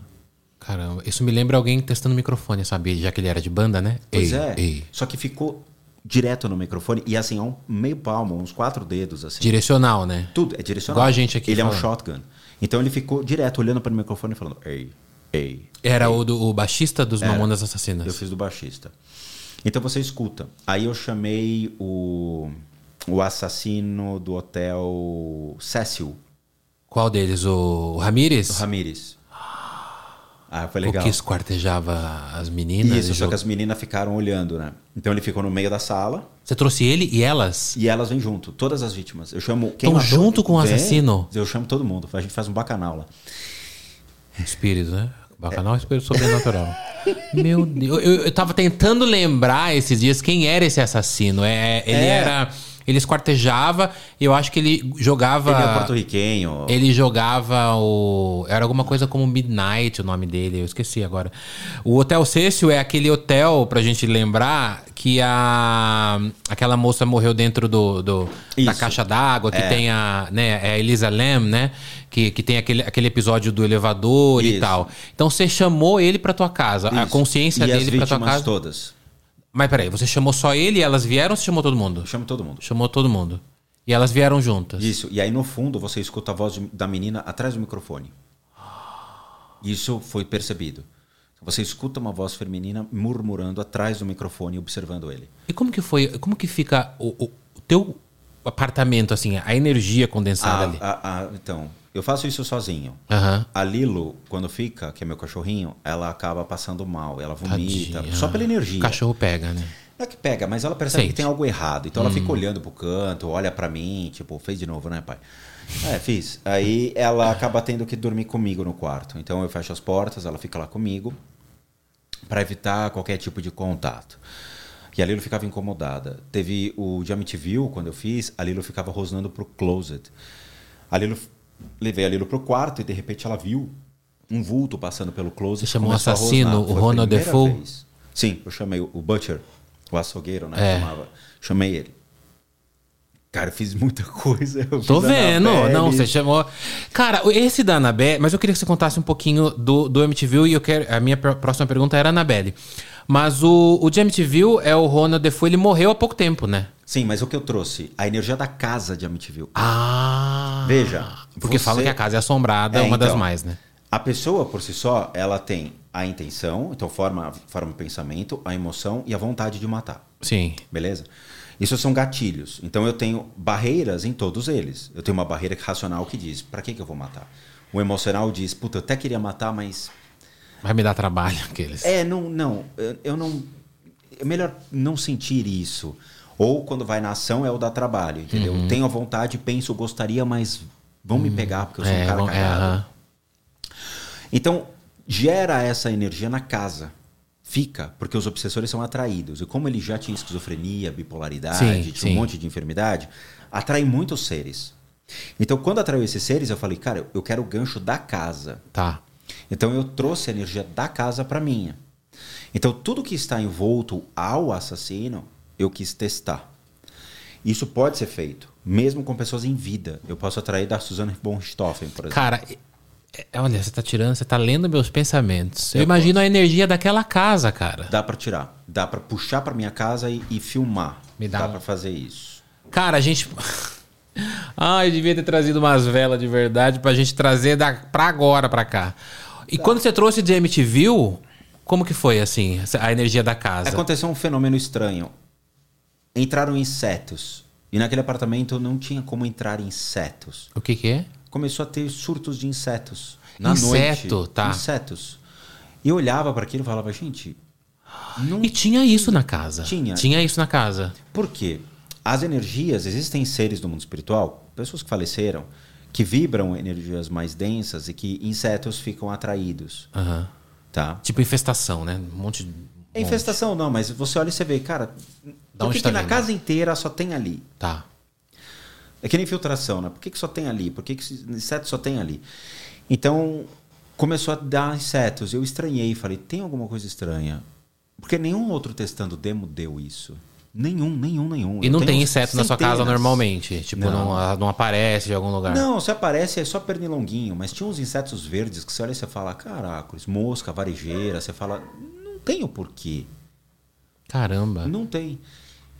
Speaker 1: Caramba, isso me lembra alguém testando microfone, sabe? Já que ele era de banda, né?
Speaker 2: Pois
Speaker 1: ei,
Speaker 2: é,
Speaker 1: ei.
Speaker 2: só que ficou direto no microfone e assim, a um meio palmo, uns quatro dedos assim.
Speaker 1: Direcional, né?
Speaker 2: Tudo é direcional.
Speaker 1: Igual a gente aqui
Speaker 2: Ele é um
Speaker 1: falando.
Speaker 2: shotgun. Então ele ficou direto olhando para o microfone e falando: Ei, ei.
Speaker 1: Era o, do, o baixista dos Mamonas Assassinas.
Speaker 2: Eu fiz do baixista. Então você escuta. Aí eu chamei o, o assassino do hotel Cecil,
Speaker 1: Qual deles? O Ramírez?
Speaker 2: o Ramírez. Ah, foi
Speaker 1: O
Speaker 2: legal.
Speaker 1: que esquartejava as meninas?
Speaker 2: Isso,
Speaker 1: e
Speaker 2: só
Speaker 1: jo-
Speaker 2: que as meninas ficaram olhando, né? Então ele ficou no meio da sala
Speaker 1: Você trouxe ele e elas?
Speaker 2: e elas vêm junto, todas as vítimas. Eu chamo quem
Speaker 1: Tão
Speaker 2: matou-
Speaker 1: junto com o assassino?
Speaker 2: Eu chamo todo mundo. A gente faz um bacanal lá.
Speaker 1: Espírito, né? Bacanal é espírito sobrenatural. Meu Deus. Eu, eu tava tentando lembrar esses dias quem era esse assassino. É, ele
Speaker 2: É.
Speaker 1: era. Ele esquartejava e eu acho que ele jogava.
Speaker 2: Ele é porto-riquenho.
Speaker 1: Ele jogava o. Era alguma coisa como Midnight o nome dele, eu esqueci agora. O Hotel Cecil é aquele hotel, pra gente lembrar, que a. Aquela moça morreu dentro do, do- da caixa d'água, que
Speaker 2: É.
Speaker 1: tem a. Né, é a Elisa Lam, né? Que, que tem aquele, aquele episódio do elevador e
Speaker 2: Isso.
Speaker 1: tal. Então você chamou ele pra tua casa. A
Speaker 2: Isso.
Speaker 1: consciência
Speaker 2: e
Speaker 1: dele
Speaker 2: as
Speaker 1: pra tua casa.
Speaker 2: todas.
Speaker 1: Mas peraí, você chamou só ele e elas vieram ou você chamou todo mundo?
Speaker 2: Chamo todo mundo.
Speaker 1: Chamou todo mundo. E elas vieram juntas.
Speaker 2: Isso. E aí no fundo você escuta a voz da menina atrás do microfone. Isso foi percebido. Você escuta uma voz feminina murmurando atrás do microfone, observando ele.
Speaker 1: E como que foi? Como que fica o, o- o teu apartamento, assim, a energia condensada
Speaker 2: Ah,
Speaker 1: ali?
Speaker 2: ah, ah, então, eu faço isso sozinho.
Speaker 1: Aham.
Speaker 2: A Lilo, quando fica, que é meu cachorrinho, ela acaba passando mal, ela vomita,
Speaker 1: Tadinha.
Speaker 2: só pela energia.
Speaker 1: O cachorro pega, né?
Speaker 2: Não é que pega, mas ela percebe
Speaker 1: Sente.
Speaker 2: que tem algo errado. Então ela fica olhando pro canto, olha pra mim, tipo, fez de novo, né, pai? É, fiz. Aí ela acaba tendo que dormir comigo no quarto. Então eu fecho as portas, ela fica lá comigo para evitar qualquer tipo de contato. E a Lilo ficava incomodada. Teve o de Amityville, quando eu fiz, a Lilo ficava rosnando pro closet. A Lilo, levei a Lilo pro quarto e de repente ela viu um vulto passando pelo closet.
Speaker 1: Você chamou o assassino, o Ronald Defoe?
Speaker 2: vez. Sim, eu chamei o Butcher, o açougueiro, né?
Speaker 1: É.
Speaker 2: Chamava. Chamei ele. Cara, eu fiz muita coisa. Eu
Speaker 1: Tô vendo.
Speaker 2: Annabelle.
Speaker 1: Não, você chamou. Cara, esse da Annabelle. Mas eu queria que você contasse um pouquinho do, do MTV e eu quero. A minha pr- próxima pergunta era a Annabelle. Mas o, o de MTV é o Ronald Defoe, ele morreu há pouco tempo, né?
Speaker 2: Sim, mas o que eu trouxe? A energia da casa de Amityville.
Speaker 1: Ah.
Speaker 2: Veja,
Speaker 1: Porque
Speaker 2: você-
Speaker 1: falam que a casa é assombrada,
Speaker 2: é
Speaker 1: uma das
Speaker 2: então,
Speaker 1: mais, né?
Speaker 2: A pessoa, por si só, ela tem a intenção, então forma, forma o pensamento, a emoção e a vontade de matar.
Speaker 1: Sim.
Speaker 2: Beleza? Isso são gatilhos. Então eu tenho barreiras em todos eles. Eu tenho uma barreira racional que diz: pra que, que eu vou matar? O emocional diz: puta, eu até queria matar, mas.
Speaker 1: Vai me dar trabalho aqueles.
Speaker 2: É, não, não. Eu, eu não. É melhor não sentir isso. Ou quando vai na ação é o dar trabalho, entendeu?
Speaker 1: Uhum.
Speaker 2: Tenho a vontade, penso, gostaria, mas vão me pegar porque eu sou um cara
Speaker 1: bom,
Speaker 2: cagado.
Speaker 1: aham.
Speaker 2: Então, gera essa energia na casa. Fica, porque os obsessores são atraídos. E como ele já tinha esquizofrenia, bipolaridade,
Speaker 1: Sim,
Speaker 2: tinha
Speaker 1: sim.
Speaker 2: um monte de enfermidade, atrai muitos seres. Então, quando atraiu esses seres, eu falei, cara, eu quero o gancho da casa.
Speaker 1: Tá.
Speaker 2: Então, eu trouxe a energia da casa para minha. Então, tudo que está envolto ao assassino eu quis testar. Isso pode ser feito, mesmo com pessoas em vida. Eu posso atrair da Suzanne von Richthofen, por exemplo.
Speaker 1: Cara, é- é- olha, você tá tirando, você tá lendo meus pensamentos. Eu, imagino a energia daquela casa, cara.
Speaker 2: Dá pra tirar. Dá pra puxar pra minha casa e, e filmar.
Speaker 1: Me dá
Speaker 2: dá
Speaker 1: um-
Speaker 2: pra fazer isso.
Speaker 1: Cara, a gente. Ai, devia ter trazido umas velas de verdade pra gente trazer da... pra agora pra cá. E quando você trouxe de MTV, como que foi, assim, a energia da casa?
Speaker 2: Aconteceu um fenômeno estranho. Entraram insetos. E naquele apartamento não tinha como entrar insetos.
Speaker 1: O que que é?
Speaker 2: Começou a ter surtos de insetos. Na
Speaker 1: Inseto,
Speaker 2: noite.
Speaker 1: tá.
Speaker 2: Insetos. E eu olhava para aquilo e falava, gente, não
Speaker 1: E tinha isso na casa.
Speaker 2: Tinha.
Speaker 1: Tinha isso na casa.
Speaker 2: Por quê? As energias, existem seres do mundo espiritual, pessoas que faleceram, que vibram energias mais densas e que insetos ficam atraídos,
Speaker 1: Aham.
Speaker 2: tá?
Speaker 1: Tipo infestação, né? Um monte de.
Speaker 2: É infestação não, mas você olha e você vê, cara, por que, que na casa inteira só tem ali?
Speaker 1: Tá.
Speaker 2: É que nem filtração, né? Por que, que só tem ali? Por que, que inseto só tem ali? Então, começou a dar insetos. Eu estranhei, falei, tem alguma coisa estranha. Porque nenhum outro testando demo deu isso. Nenhum, nenhum, nenhum.
Speaker 1: E não tem inseto na sua casa
Speaker 2: centenas.
Speaker 1: normalmente? Tipo, não,
Speaker 2: Não.
Speaker 1: não aparece de algum lugar?
Speaker 2: Não, se aparece é só pernilonguinho, mas tinha uns insetos verdes que você olha e você fala, caracoles, mosca, varejeira, você fala, não tem o porquê.
Speaker 1: Caramba.
Speaker 2: Não tem.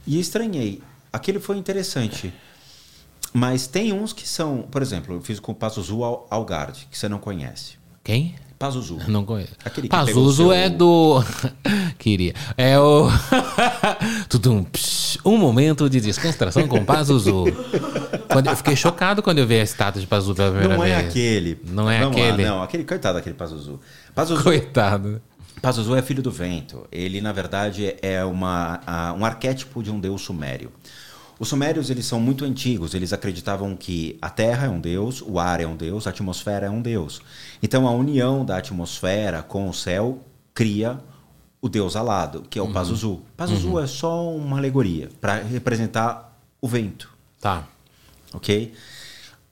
Speaker 2: E estranhei. Aquele foi interessante. Mas tem uns que são, por exemplo, eu fiz com o Pazuzu Al- Algarde, que você não conhece.
Speaker 1: Quem?
Speaker 2: Pazuzu.
Speaker 1: Não conheço.
Speaker 2: Aquele
Speaker 1: Pazuzu
Speaker 2: seu-
Speaker 1: é do. Queria. É o. Tudum, psh, um momento de descontração com Pazuzu. Quando eu fiquei chocado quando eu vi a estátua de Pazuzu pela primeira
Speaker 2: Não é
Speaker 1: vez.
Speaker 2: aquele.
Speaker 1: Não é
Speaker 2: Vamos
Speaker 1: aquele?
Speaker 2: Lá, não, aquele coitado daquele Pazuzu. Pazuzu,
Speaker 1: Coitado.
Speaker 2: Pazuzu é filho do vento. Ele, na verdade, é uma, a- um arquétipo de um deus sumério. Os sumérios eles são muito antigos. Eles acreditavam que a Terra é um deus, o ar é um deus, a atmosfera é um deus. Então, a união da atmosfera com o céu cria o deus alado, que é o Pazuzu. Pazuzu é só uma alegoria para representar o vento
Speaker 1: Tá.
Speaker 2: ok?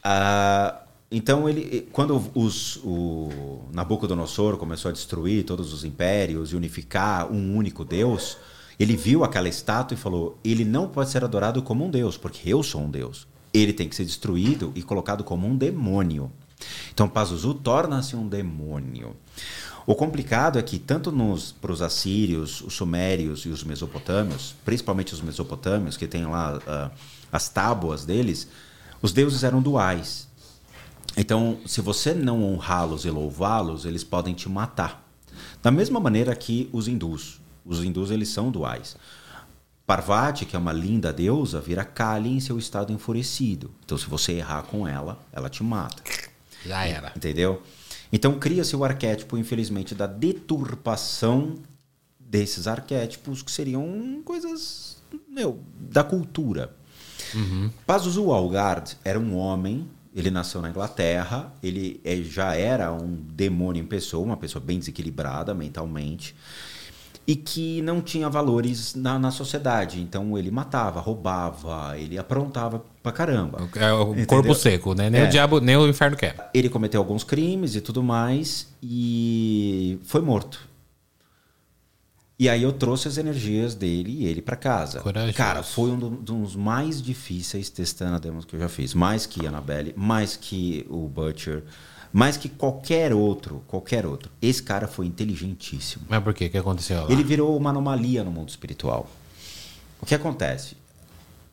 Speaker 2: Ah, então ele, quando os, o Nabucodonosor começou a destruir todos os impérios e unificar um único Deus, ele viu aquela estátua e falou: ele não pode ser adorado como um Deus, porque eu sou um Deus. Ele tem que ser destruído e colocado como um demônio. Então Pazuzu torna-se um demônio. O complicado é que tanto para os assírios, os sumérios e os mesopotâmios, principalmente os mesopotâmios, que tem lá ah, as tábuas deles, os deuses eram duais. Então, se você não honrá-los e louvá-los, eles podem te matar. Da mesma maneira que os hindus. Os hindus eles são duais. Parvati, que é uma linda deusa, vira Kali em seu estado enfurecido. Então, se você errar com ela, ela te mata.
Speaker 1: Já era.
Speaker 2: Entendeu? Então cria-se o arquétipo, infelizmente, da deturpação desses arquétipos que seriam coisas meu, da cultura. Pazuzu Algard era um homem, ele nasceu na Inglaterra, ele eh, já era um demônio em pessoa, uma pessoa bem desequilibrada mentalmente, e que não tinha valores na, na sociedade. Então ele matava, roubava, ele aprontava pra caramba.
Speaker 1: É o
Speaker 2: Entendeu?
Speaker 1: corpo seco, né? Nem
Speaker 2: É.
Speaker 1: o diabo, nem o inferno quer.
Speaker 2: Ele cometeu alguns crimes e tudo mais e foi morto. E aí eu trouxe as energias dele e ele pra casa. Cara, foi um do- dos mais difíceis testando a demos que eu já fiz. Mais que a Annabelle, mais que o Butcher, mais que qualquer outro, qualquer outro. Esse cara foi inteligentíssimo.
Speaker 1: Mas por quê? O que aconteceu lá?
Speaker 2: Ele virou uma anomalia no mundo espiritual. O que acontece?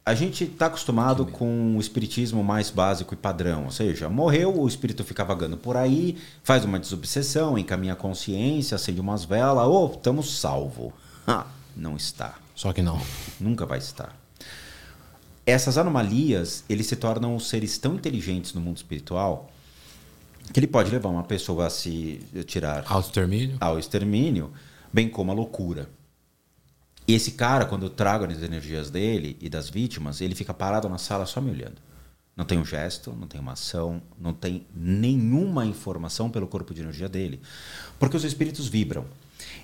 Speaker 2: A gente está acostumado com o espiritismo mais básico e padrão, ou seja, morreu, o espírito fica vagando por aí, faz uma desobsessão, encaminha a consciência, acende umas velas, ô, estamos salvo. Ah, não está.
Speaker 1: Só que não.
Speaker 2: Nunca vai estar. Essas anomalias, eles se tornam seres tão inteligentes no mundo espiritual que ele pode levar uma pessoa a se tirar
Speaker 1: Autoextermínio?
Speaker 2: ao extermínio, bem como a loucura. E esse cara, quando eu trago as energias dele e das vítimas, ele fica parado na sala só me olhando. Não tem um gesto, não tem uma ação, não tem nenhuma informação pelo corpo de energia dele. Porque os espíritos vibram.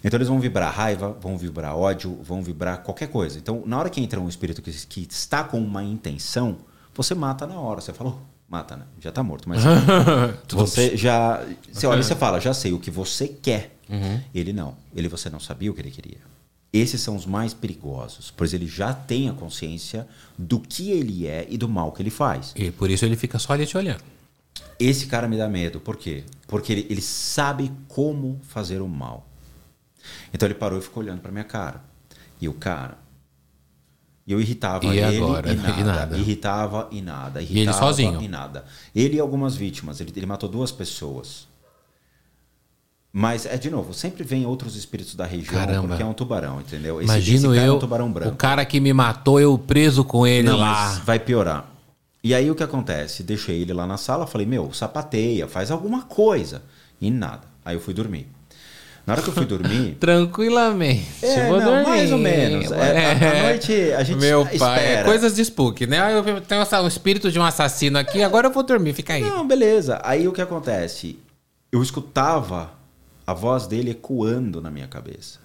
Speaker 2: Então eles vão vibrar raiva, vão vibrar ódio, vão vibrar qualquer coisa. Então, na hora que entra um espírito que, que está com uma intenção, você mata na hora. Você fala, "Oh, mata, né? Já está morto. Mas você já. Você olha e você fala, já sei o que você quer. Ele não. Ele você não sabia o que ele queria. Esses são os mais perigosos, pois ele já tem a consciência do que ele é e do mal que ele faz.
Speaker 1: E por isso ele fica só ali te olhando.
Speaker 2: Esse cara me dá medo. Por quê? Porque ele, ele sabe como fazer o mal. Então ele parou e ficou olhando para minha cara. E o cara. E eu irritava
Speaker 1: E
Speaker 2: ele
Speaker 1: agora?
Speaker 2: e,
Speaker 1: E
Speaker 2: nada,
Speaker 1: nada.
Speaker 2: Irritava e nada. Irritava
Speaker 1: E ele sozinho?
Speaker 2: E nada. Ele e algumas vítimas. Ele, ele matou duas pessoas. Mas, é de novo, sempre vem outros espíritos da região,
Speaker 1: Caramba.
Speaker 2: porque é um tubarão, entendeu? Esse,
Speaker 1: Imagino
Speaker 2: esse
Speaker 1: eu,
Speaker 2: é um tubarão branco.
Speaker 1: o cara que me matou, eu preso com ele
Speaker 2: Não,
Speaker 1: lá.
Speaker 2: vai piorar. E aí o que acontece? Deixei ele lá na sala, falei, meu, sapateia, faz alguma coisa. E nada. Aí eu fui dormir. Na hora que eu fui dormir.
Speaker 1: Tranquilamente.
Speaker 2: É,
Speaker 1: Vou
Speaker 2: não,
Speaker 1: dormir.
Speaker 2: mais ou menos. É, à- à noite a gente
Speaker 1: Meu pai, é
Speaker 2: espera.
Speaker 1: coisas de spook, né? Ah, eu tenho o espírito de um assassino aqui, agora eu vou dormir, fica aí.
Speaker 2: Não, beleza. Aí o que acontece? Eu escutava a voz dele ecoando na minha cabeça.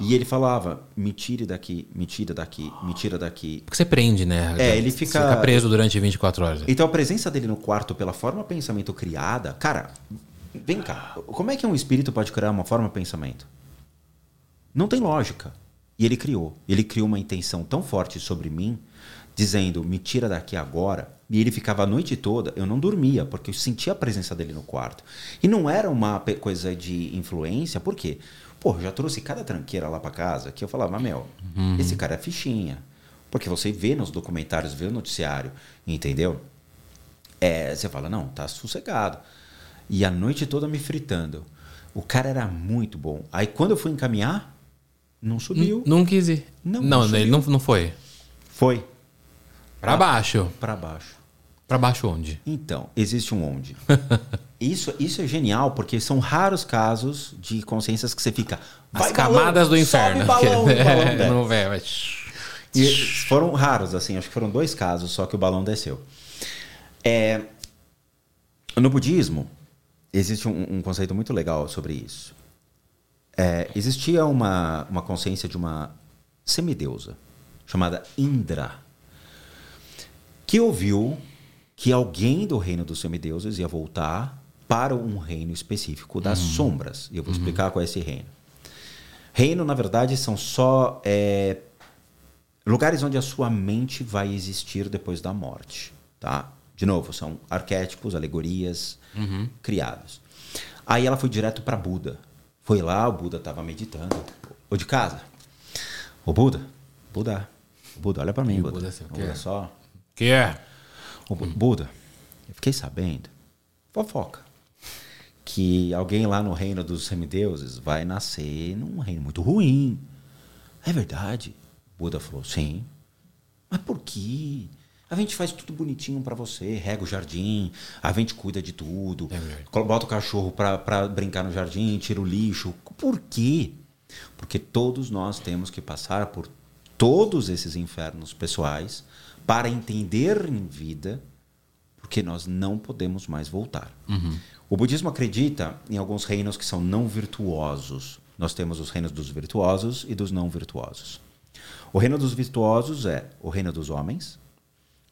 Speaker 2: E ele falava: me tire daqui, me tira daqui, me tira daqui.
Speaker 1: Porque você prende, né?
Speaker 2: É, ele
Speaker 1: Você
Speaker 2: fica-
Speaker 1: fica preso durante 24 horas.
Speaker 2: Então a presença dele no quarto pela forma pensamento criada, cara, vem cá, como é que um espírito pode criar uma forma pensamento? Não tem lógica. E ele criou. Ele criou uma intenção tão forte sobre mim, dizendo: "Me tira daqui agora". E ele ficava a noite toda, eu não dormia, porque eu sentia a presença dele no quarto. E não era uma coisa de influência, por quê? Pô, eu já trouxe cada tranqueira lá pra casa que eu falava: "Mel, esse cara é fichinha". Porque você vê nos documentários, vê no noticiário, entendeu? É, você fala, não, tá sossegado. E a noite toda me fritando. O cara era muito bom. Aí quando eu fui encaminhar, não subiu.
Speaker 1: Não quis ir.
Speaker 2: Não,
Speaker 1: Não,
Speaker 2: não
Speaker 1: ele não, não foi.
Speaker 2: Foi
Speaker 1: Pra baixo.
Speaker 2: para baixo.
Speaker 1: Pra baixo onde?
Speaker 2: Então, existe um onde. isso, isso é genial, porque são raros casos de consciências que você fica.
Speaker 1: As
Speaker 2: "Vai,
Speaker 1: camadas
Speaker 2: balão,
Speaker 1: do inferno.
Speaker 2: Balão, e o balão desce."
Speaker 1: não.
Speaker 2: E foram raros, assim, acho que foram dois casos só que o balão desceu. É, no budismo, existe um, um conceito muito legal sobre isso. É, existia uma, uma consciência de uma semideusa chamada Indra, que ouviu que alguém do reino dos semideuses ia voltar para um reino específico das sombras. E eu vou explicar qual é esse reino. Reino, na verdade, são só é, lugares onde a sua mente vai existir depois da morte, tá? De novo, são arquétipos, alegorias criados. Aí ela foi direto para Buda. Foi lá, o Buda estava meditando. Ô de casa. Ô Buda, Buda, Buda, olha para mim,
Speaker 1: o
Speaker 2: Buda.
Speaker 1: Buda, o?
Speaker 2: Olha só.
Speaker 1: Que é?
Speaker 2: Ô, Bu- Buda, eu fiquei sabendo, fofoca, que alguém lá no reino dos semideuses vai nascer num reino muito ruim. É verdade? Buda falou, sim. Mas por quê? A gente faz tudo bonitinho pra você, rega o jardim, a gente cuida de tudo,
Speaker 1: É
Speaker 2: bota o cachorro pra, pra brincar no jardim, tira o lixo. Por quê? Porque todos nós temos que passar por todos esses infernos pessoais para entender em vida porque nós não podemos mais voltar. O budismo acredita em alguns reinos que são não virtuosos. Nós temos os reinos dos virtuosos e dos não virtuosos. O reino dos virtuosos é o reino dos homens,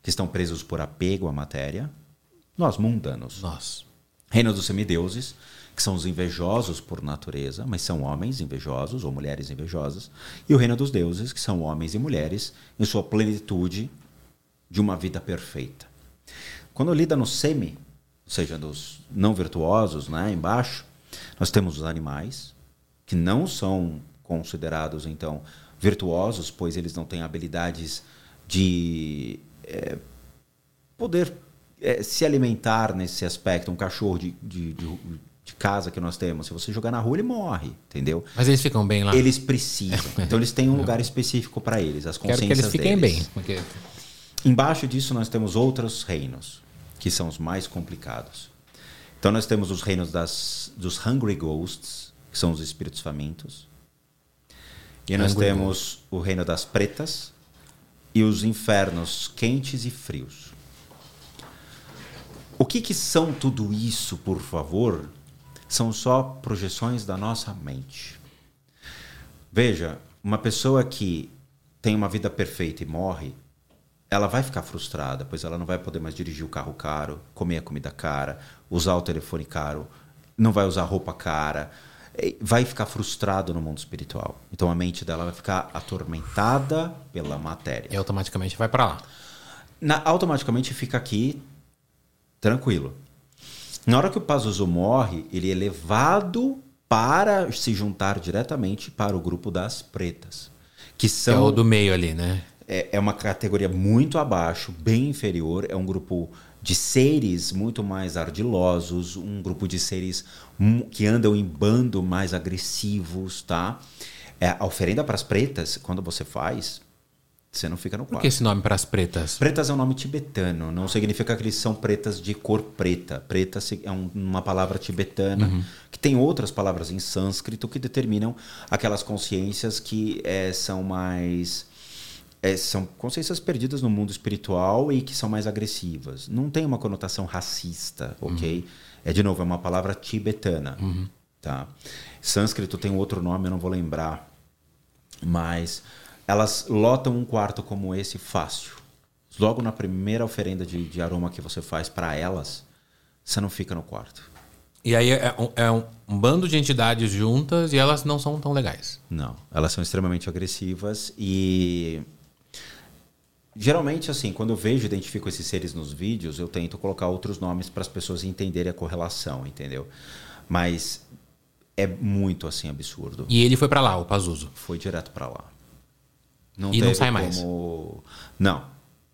Speaker 2: que estão presos por apego à matéria, nós mundanos.
Speaker 1: Nossa.
Speaker 2: Reino dos semideuses, que são os invejosos por natureza, mas são homens invejosos ou mulheres invejosas. E o reino dos deuses, que são homens e mulheres em sua plenitude de uma vida perfeita. Quando lida no semi, ou seja, dos não virtuosos, né, embaixo, nós temos os animais, que não são considerados, então, virtuosos, pois eles não têm habilidades de eh, poder eh, se alimentar nesse aspecto. Um cachorro de, de, de, de casa que nós temos, se você jogar na rua, ele morre, entendeu?
Speaker 1: Mas eles ficam bem lá.
Speaker 2: Eles precisam. Então, eles têm um lugar específico para eles, as
Speaker 1: Quero
Speaker 2: consciências
Speaker 1: que eles fiquem
Speaker 2: deles.
Speaker 1: bem. Porque...
Speaker 2: Embaixo disso nós temos outros reinos, que são os mais complicados. Então nós temos os reinos das, dos Hungry Ghosts, que são os espíritos famintos. E nós
Speaker 1: Hungry
Speaker 2: temos o reino das pretas e os infernos quentes e frios. O que, que são tudo isso, por favor? São só projeções da nossa mente. Veja, uma pessoa que tem uma vida perfeita e morre, ela vai ficar frustrada, pois ela não vai poder mais dirigir o carro caro, comer a comida cara, usar o telefone caro, não vai usar roupa cara. vai ficar frustrado no mundo espiritual. Então a mente dela vai ficar atormentada pela matéria.
Speaker 1: E automaticamente vai pra lá.
Speaker 2: Na- automaticamente fica aqui tranquilo. Na hora que o Pazuzu morre, ele é levado para se juntar diretamente para o grupo das pretas, que
Speaker 1: É
Speaker 2: são
Speaker 1: o do meio ali, né?
Speaker 2: É, é uma categoria muito abaixo, bem inferior. É um grupo de seres muito mais ardilosos, um grupo de seres que andam em bando mais agressivos, tá? É, a oferenda para as pretas, quando você faz, você não fica no
Speaker 1: Por
Speaker 2: quarto.
Speaker 1: que esse nome pras pretas?
Speaker 2: Pretas é um nome tibetano, não significa que eles são pretas de cor preta. Preta é um- uma palavra tibetana, que tem outras palavras em sânscrito que determinam aquelas consciências que eh, são mais. Eh, são consciências perdidas no mundo espiritual e que são mais agressivas. Não tem uma conotação racista, ok? É, de novo, é uma palavra tibetana. Tá? Sânscrito tem outro nome, eu não vou lembrar mas elas lotam um quarto como esse fácil. Logo na primeira oferenda de, de aroma que você faz para elas, você não fica no quarto.
Speaker 1: E aí é um, é um- um bando de entidades juntas e elas não são tão legais.
Speaker 2: Não, elas são extremamente agressivas e geralmente assim, quando eu vejo e identifico esses seres nos vídeos, eu tento colocar outros nomes para as pessoas entenderem a correlação, entendeu? Mas é muito assim absurdo.
Speaker 1: E ele foi pra lá, o Pazuzu.
Speaker 2: Foi direto para lá.
Speaker 1: E não sai mais?
Speaker 2: como- Não.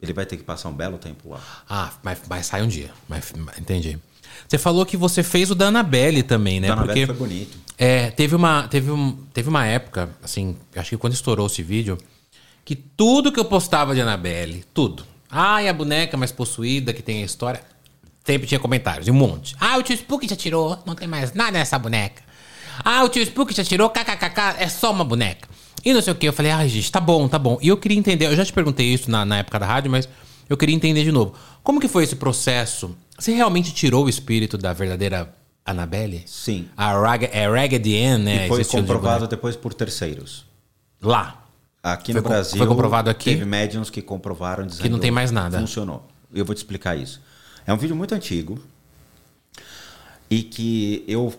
Speaker 2: Ele vai ter que passar um belo tempo lá.
Speaker 1: Ah, mas, mas sai um dia. Mas, entendi. Você falou que você fez o da Annabelle também, né?
Speaker 2: Da
Speaker 1: Porque
Speaker 2: foi bonito.
Speaker 1: é, teve, uma, teve, um, teve uma época, assim, acho que quando estourou esse vídeo, que tudo que eu postava de Annabelle, tudo. Ai, a boneca mais possuída que tem a história. Sempre tinha comentários, e um monte. Ah, o tio Spook já tirou, não tem mais nada nessa boneca. Ah, o tio Spook já tirou, kkkk, é só uma boneca. E não sei o que. Eu falei, ai, gente, tá bom, tá bom. E eu queria entender, eu já te perguntei isso na, na época da rádio, mas eu queria entender de novo. Como que foi esse processo? Você realmente tirou o espírito da verdadeira Annabelle?
Speaker 2: Sim.
Speaker 1: A é Raggedy Ann, né?
Speaker 2: e foi
Speaker 1: estilo de
Speaker 2: comprovado depois por terceiros.
Speaker 1: Lá.
Speaker 2: Aqui
Speaker 1: Foi
Speaker 2: no Brasil.
Speaker 1: foi comprovado aqui?
Speaker 2: Teve médiums que comprovaram dizendo
Speaker 1: Que não tem mais nada.
Speaker 2: Funcionou. Eu vou te explicar isso. É um vídeo muito antigo e que eu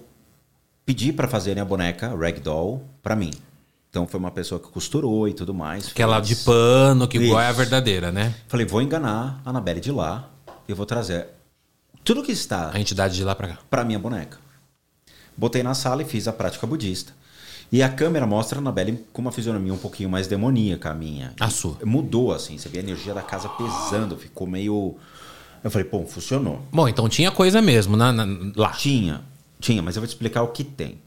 Speaker 2: pedi para fazerem a boneca Ragdoll para mim. Então foi uma pessoa que costurou e tudo mais.
Speaker 1: Aquela
Speaker 2: fez.
Speaker 1: de pano, que igual é a verdadeira, né?
Speaker 2: Falei, vou enganar a Anabelle de lá e eu vou trazer tudo que está
Speaker 1: A entidade de lá pra cá.
Speaker 2: para minha boneca. Botei na sala e fiz a prática budista. E a câmera mostra a Annabelle com uma fisionomia um pouquinho mais demoníaca, a minha.
Speaker 1: A sua.
Speaker 2: Mudou, assim. Você vê a energia da casa pesando, ficou meio. Eu falei, pô, funcionou.
Speaker 1: Bom, então tinha coisa mesmo na, na- lá.
Speaker 2: Tinha, tinha, mas eu vou te explicar o que tem.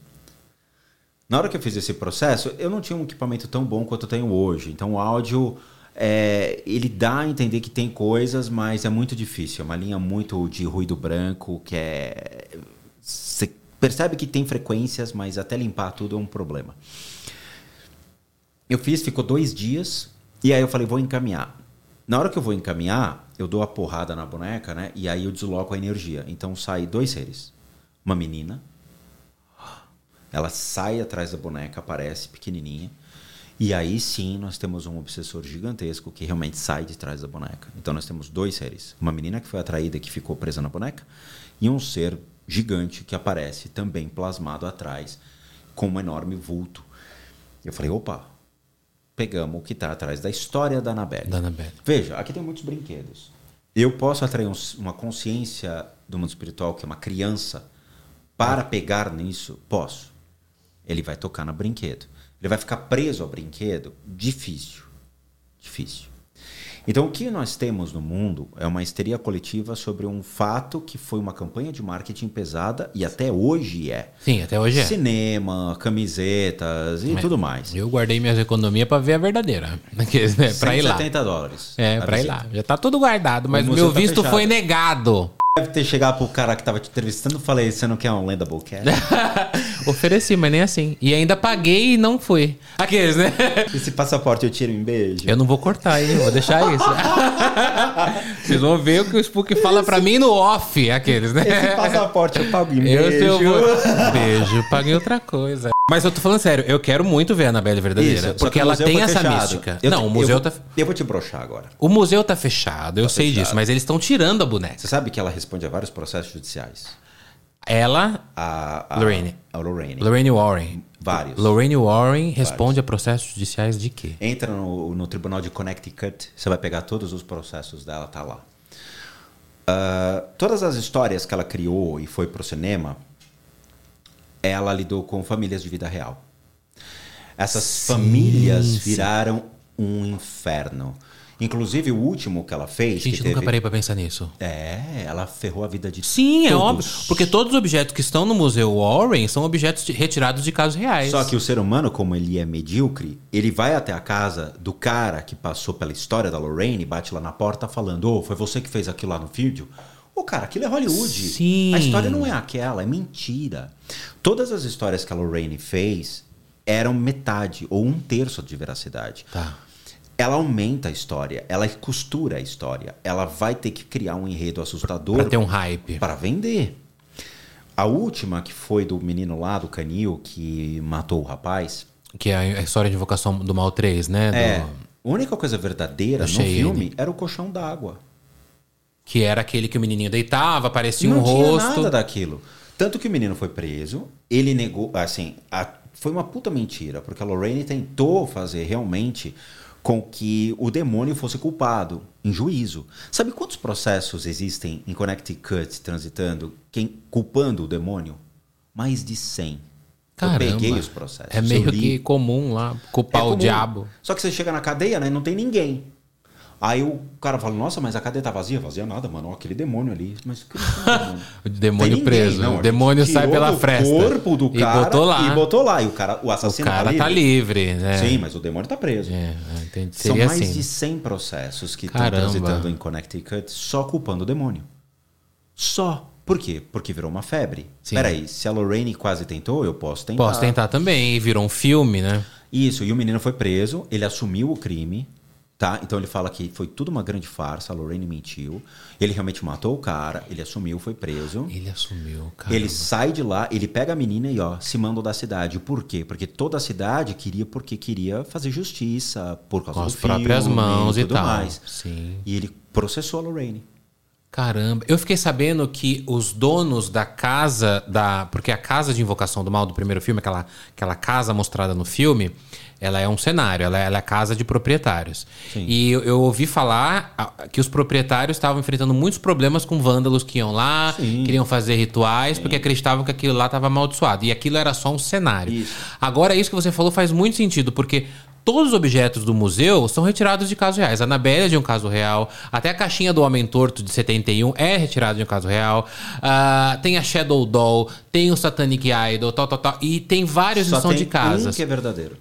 Speaker 2: Na hora que eu fiz esse processo, eu não tinha um equipamento tão bom quanto eu tenho hoje. Então o áudio, é, ele dá a entender que tem coisas, mas é muito difícil. É uma linha muito de ruído branco, que é... Você percebe que tem frequências, mas até limpar tudo é um problema. Eu fiz, ficou dois dias, e aí eu falei, vou encaminhar. Na hora que eu vou encaminhar, eu dou a porrada na boneca, né? E aí eu desloco a energia. Então sai dois seres. Uma menina, ela sai atrás da boneca, aparece pequenininha. E aí sim nós temos um obsessor gigantesco que realmente sai de trás da boneca. Então nós temos dois seres: uma menina que foi atraída que ficou presa na boneca, e um ser gigante que aparece também plasmado atrás, com um enorme vulto. Eu falei: opa, pegamos o que está atrás da história da Annabelle.
Speaker 1: Da Annabelle.
Speaker 2: Veja, aqui tem muitos brinquedos. Eu posso atrair um- uma consciência do mundo espiritual, que é uma criança, para pegar nisso? Posso. Ele vai tocar no brinquedo. Ele vai ficar preso ao brinquedo? Difícil. Difícil. Então, o que nós temos no mundo é uma histeria coletiva sobre um fato que foi uma campanha de marketing pesada e até hoje é.
Speaker 1: Sim, até hoje é.
Speaker 2: Cinema, camisetas e
Speaker 1: Mas
Speaker 2: tudo mais.
Speaker 1: Eu guardei minhas economias pra ver a verdadeira. Aqueles, né, pra ir lá.
Speaker 2: 170 dólares.
Speaker 1: É,
Speaker 2: a
Speaker 1: pra ir lá. Já tá tudo guardado, mas o meu
Speaker 2: tá
Speaker 1: visto
Speaker 2: fechado.
Speaker 1: foi negado.
Speaker 2: Deve ter chegado pro cara que tava te entrevistando e falei, você não quer um Lendable Cat?
Speaker 1: Ofereci, mas nem assim. E ainda paguei e não fui. Aqueles, né?
Speaker 2: Esse passaporte eu tiro em beijo?
Speaker 1: Eu não vou cortar, hein? Vou deixar isso. Vocês vão ver o que o Spook fala pra mim no off, aqueles, né?
Speaker 2: Esse passaporte eu pago em
Speaker 1: Eu,
Speaker 2: beijo.
Speaker 1: eu vou... Beijo, paguei outra coisa. Mas eu tô falando sério, eu quero muito ver a Anabelle verdadeira.
Speaker 2: Isso,
Speaker 1: porque ela tem essa
Speaker 2: fechado.
Speaker 1: mística.
Speaker 2: Eu
Speaker 1: não,
Speaker 2: te-
Speaker 1: o museu
Speaker 2: eu,
Speaker 1: tá.
Speaker 2: Eu vou te broxar agora.
Speaker 1: O museu tá fechado, eu sei
Speaker 2: fechado.
Speaker 1: disso, mas eles estão tirando a boneca.
Speaker 2: Você sabe que ela responde a vários processos judiciais?
Speaker 1: Ela,
Speaker 2: A, a
Speaker 1: Lorraine.
Speaker 2: A Lorraine.
Speaker 1: Lorraine Warren.
Speaker 2: Vários.
Speaker 1: Lorraine Warren responde a processos judiciais de quê?
Speaker 2: Entra no, no tribunal de Connecticut, você vai pegar todos os processos dela, tá lá. Ah, todas as histórias que ela criou e foi pro cinema, ela lidou com famílias de vida real. Essas
Speaker 1: Sim,
Speaker 2: famílias
Speaker 1: sim.
Speaker 2: viraram um inferno. Inclusive o último que ela fez,
Speaker 1: Gente,
Speaker 2: que
Speaker 1: nunca
Speaker 2: teve,
Speaker 1: parei pra pensar nisso.
Speaker 2: é, ela ferrou a vida de
Speaker 1: Sim, é
Speaker 2: todos.
Speaker 1: óbvio. Porque todos os objetos que estão no Museu Warren são objetos de- retirados de casos reais.
Speaker 2: Só que o ser humano, como ele é medíocre, ele vai até a casa do cara que passou pela história da Lorraine, bate lá na porta falando: Ô, foi você que fez aquilo lá no vídeo? Ô, cara, aquilo é Hollywood.
Speaker 1: Sim.
Speaker 2: A história não é aquela, é mentira. Todas as histórias que a Lorraine fez eram metade ou um terço de veracidade.
Speaker 1: Tá.
Speaker 2: Ela aumenta a história, ela costura a história, ela vai ter que criar um enredo assustador
Speaker 1: Pra ter um hype.
Speaker 2: para vender. A última, que foi do menino lá, do Canil, que matou o rapaz.
Speaker 1: Que é a história de invocação do Mal 3, né? Do-
Speaker 2: É. A única coisa verdadeira
Speaker 1: Do
Speaker 2: no
Speaker 1: Cheyenne.
Speaker 2: filme era o colchão d'água.
Speaker 1: Que era aquele que o menininho deitava, aparecia
Speaker 2: Não
Speaker 1: um
Speaker 2: tinha
Speaker 1: rosto.
Speaker 2: nada daquilo. Tanto que o menino foi preso, ele negou. Assim, a- foi uma puta mentira, porque a Lorraine tentou fazer realmente com que o demônio fosse culpado em juízo. Sabe quantos processos existem em Connecticut transitando quem culpando o demônio? Mais de 100.
Speaker 1: Caramba.
Speaker 2: Eu peguei os processos.
Speaker 1: É meio
Speaker 2: li.
Speaker 1: que comum lá, culpar
Speaker 2: É
Speaker 1: o
Speaker 2: comum.
Speaker 1: diabo.
Speaker 2: Só que você chega na cadeia, né? Não tem ninguém. Aí o cara fala, nossa, mas a cadeia tá vazia? Vazia nada, mano. Ó, aquele demônio ali. Mas que demônio?
Speaker 1: O demônio
Speaker 2: ninguém,
Speaker 1: preso.
Speaker 2: não,
Speaker 1: o demônio sai pela fresta.
Speaker 2: corpo do
Speaker 1: e
Speaker 2: cara
Speaker 1: botou lá.
Speaker 2: E botou lá. E o cara, o
Speaker 1: o
Speaker 2: assassino
Speaker 1: cara
Speaker 2: tá
Speaker 1: tá
Speaker 2: livre.
Speaker 1: livre, né?
Speaker 2: Sim, mas o demônio tá preso.
Speaker 1: É, é.
Speaker 2: São mais
Speaker 1: assim.
Speaker 2: de 100 processos que estão transitando em Connecticut só culpando o demônio. Só. Por quê? Porque virou uma febre.
Speaker 1: Sim.
Speaker 2: Peraí, se a Lorraine quase tentou, eu posso tentar.
Speaker 1: Posso tentar também. E virou um filme, né?
Speaker 2: Isso, e o menino foi preso, ele assumiu o crime, tá? Então ele fala que foi tudo uma grande farsa, a Lorraine mentiu. Ele realmente matou o cara, ele assumiu, foi preso.
Speaker 1: Ele assumiu, cara.
Speaker 2: Ele sai de lá, ele pega a menina e ó, se manda da cidade. Por quê? Porque toda a cidade queria porque queria fazer justiça por causa
Speaker 1: Com
Speaker 2: do
Speaker 1: as próprias
Speaker 2: filme
Speaker 1: mãos e
Speaker 2: tudo
Speaker 1: tal.
Speaker 2: mais.
Speaker 1: Sim.
Speaker 2: E ele processou a Lorraine.
Speaker 1: Caramba, eu fiquei sabendo que os donos da casa da, porque a casa de invocação do mal do primeiro filme, aquela, aquela casa mostrada no filme, ela é um cenário, ela é, ela é a casa de proprietários.
Speaker 2: Sim.
Speaker 1: E eu, eu ouvi falar ah, que os proprietários estavam enfrentando muitos problemas com vândalos que iam lá,
Speaker 2: Sim.
Speaker 1: queriam fazer rituais, porque acreditavam que aquilo lá estava amaldiçoado. E aquilo era só um cenário.
Speaker 2: Isso.
Speaker 1: Agora, isso que você falou faz muito sentido, porque todos os objetos do museu são retirados de casos reais. A Anabelle é de um caso real, até a caixinha do Homem Torto de 71 é retirada de um caso real. Ah, tem a Shadow Doll, tem o Satanic Idol, tal, tal, tal. E tem vários que
Speaker 2: Só
Speaker 1: são
Speaker 2: tem
Speaker 1: de casas.
Speaker 2: um que é verdadeiro.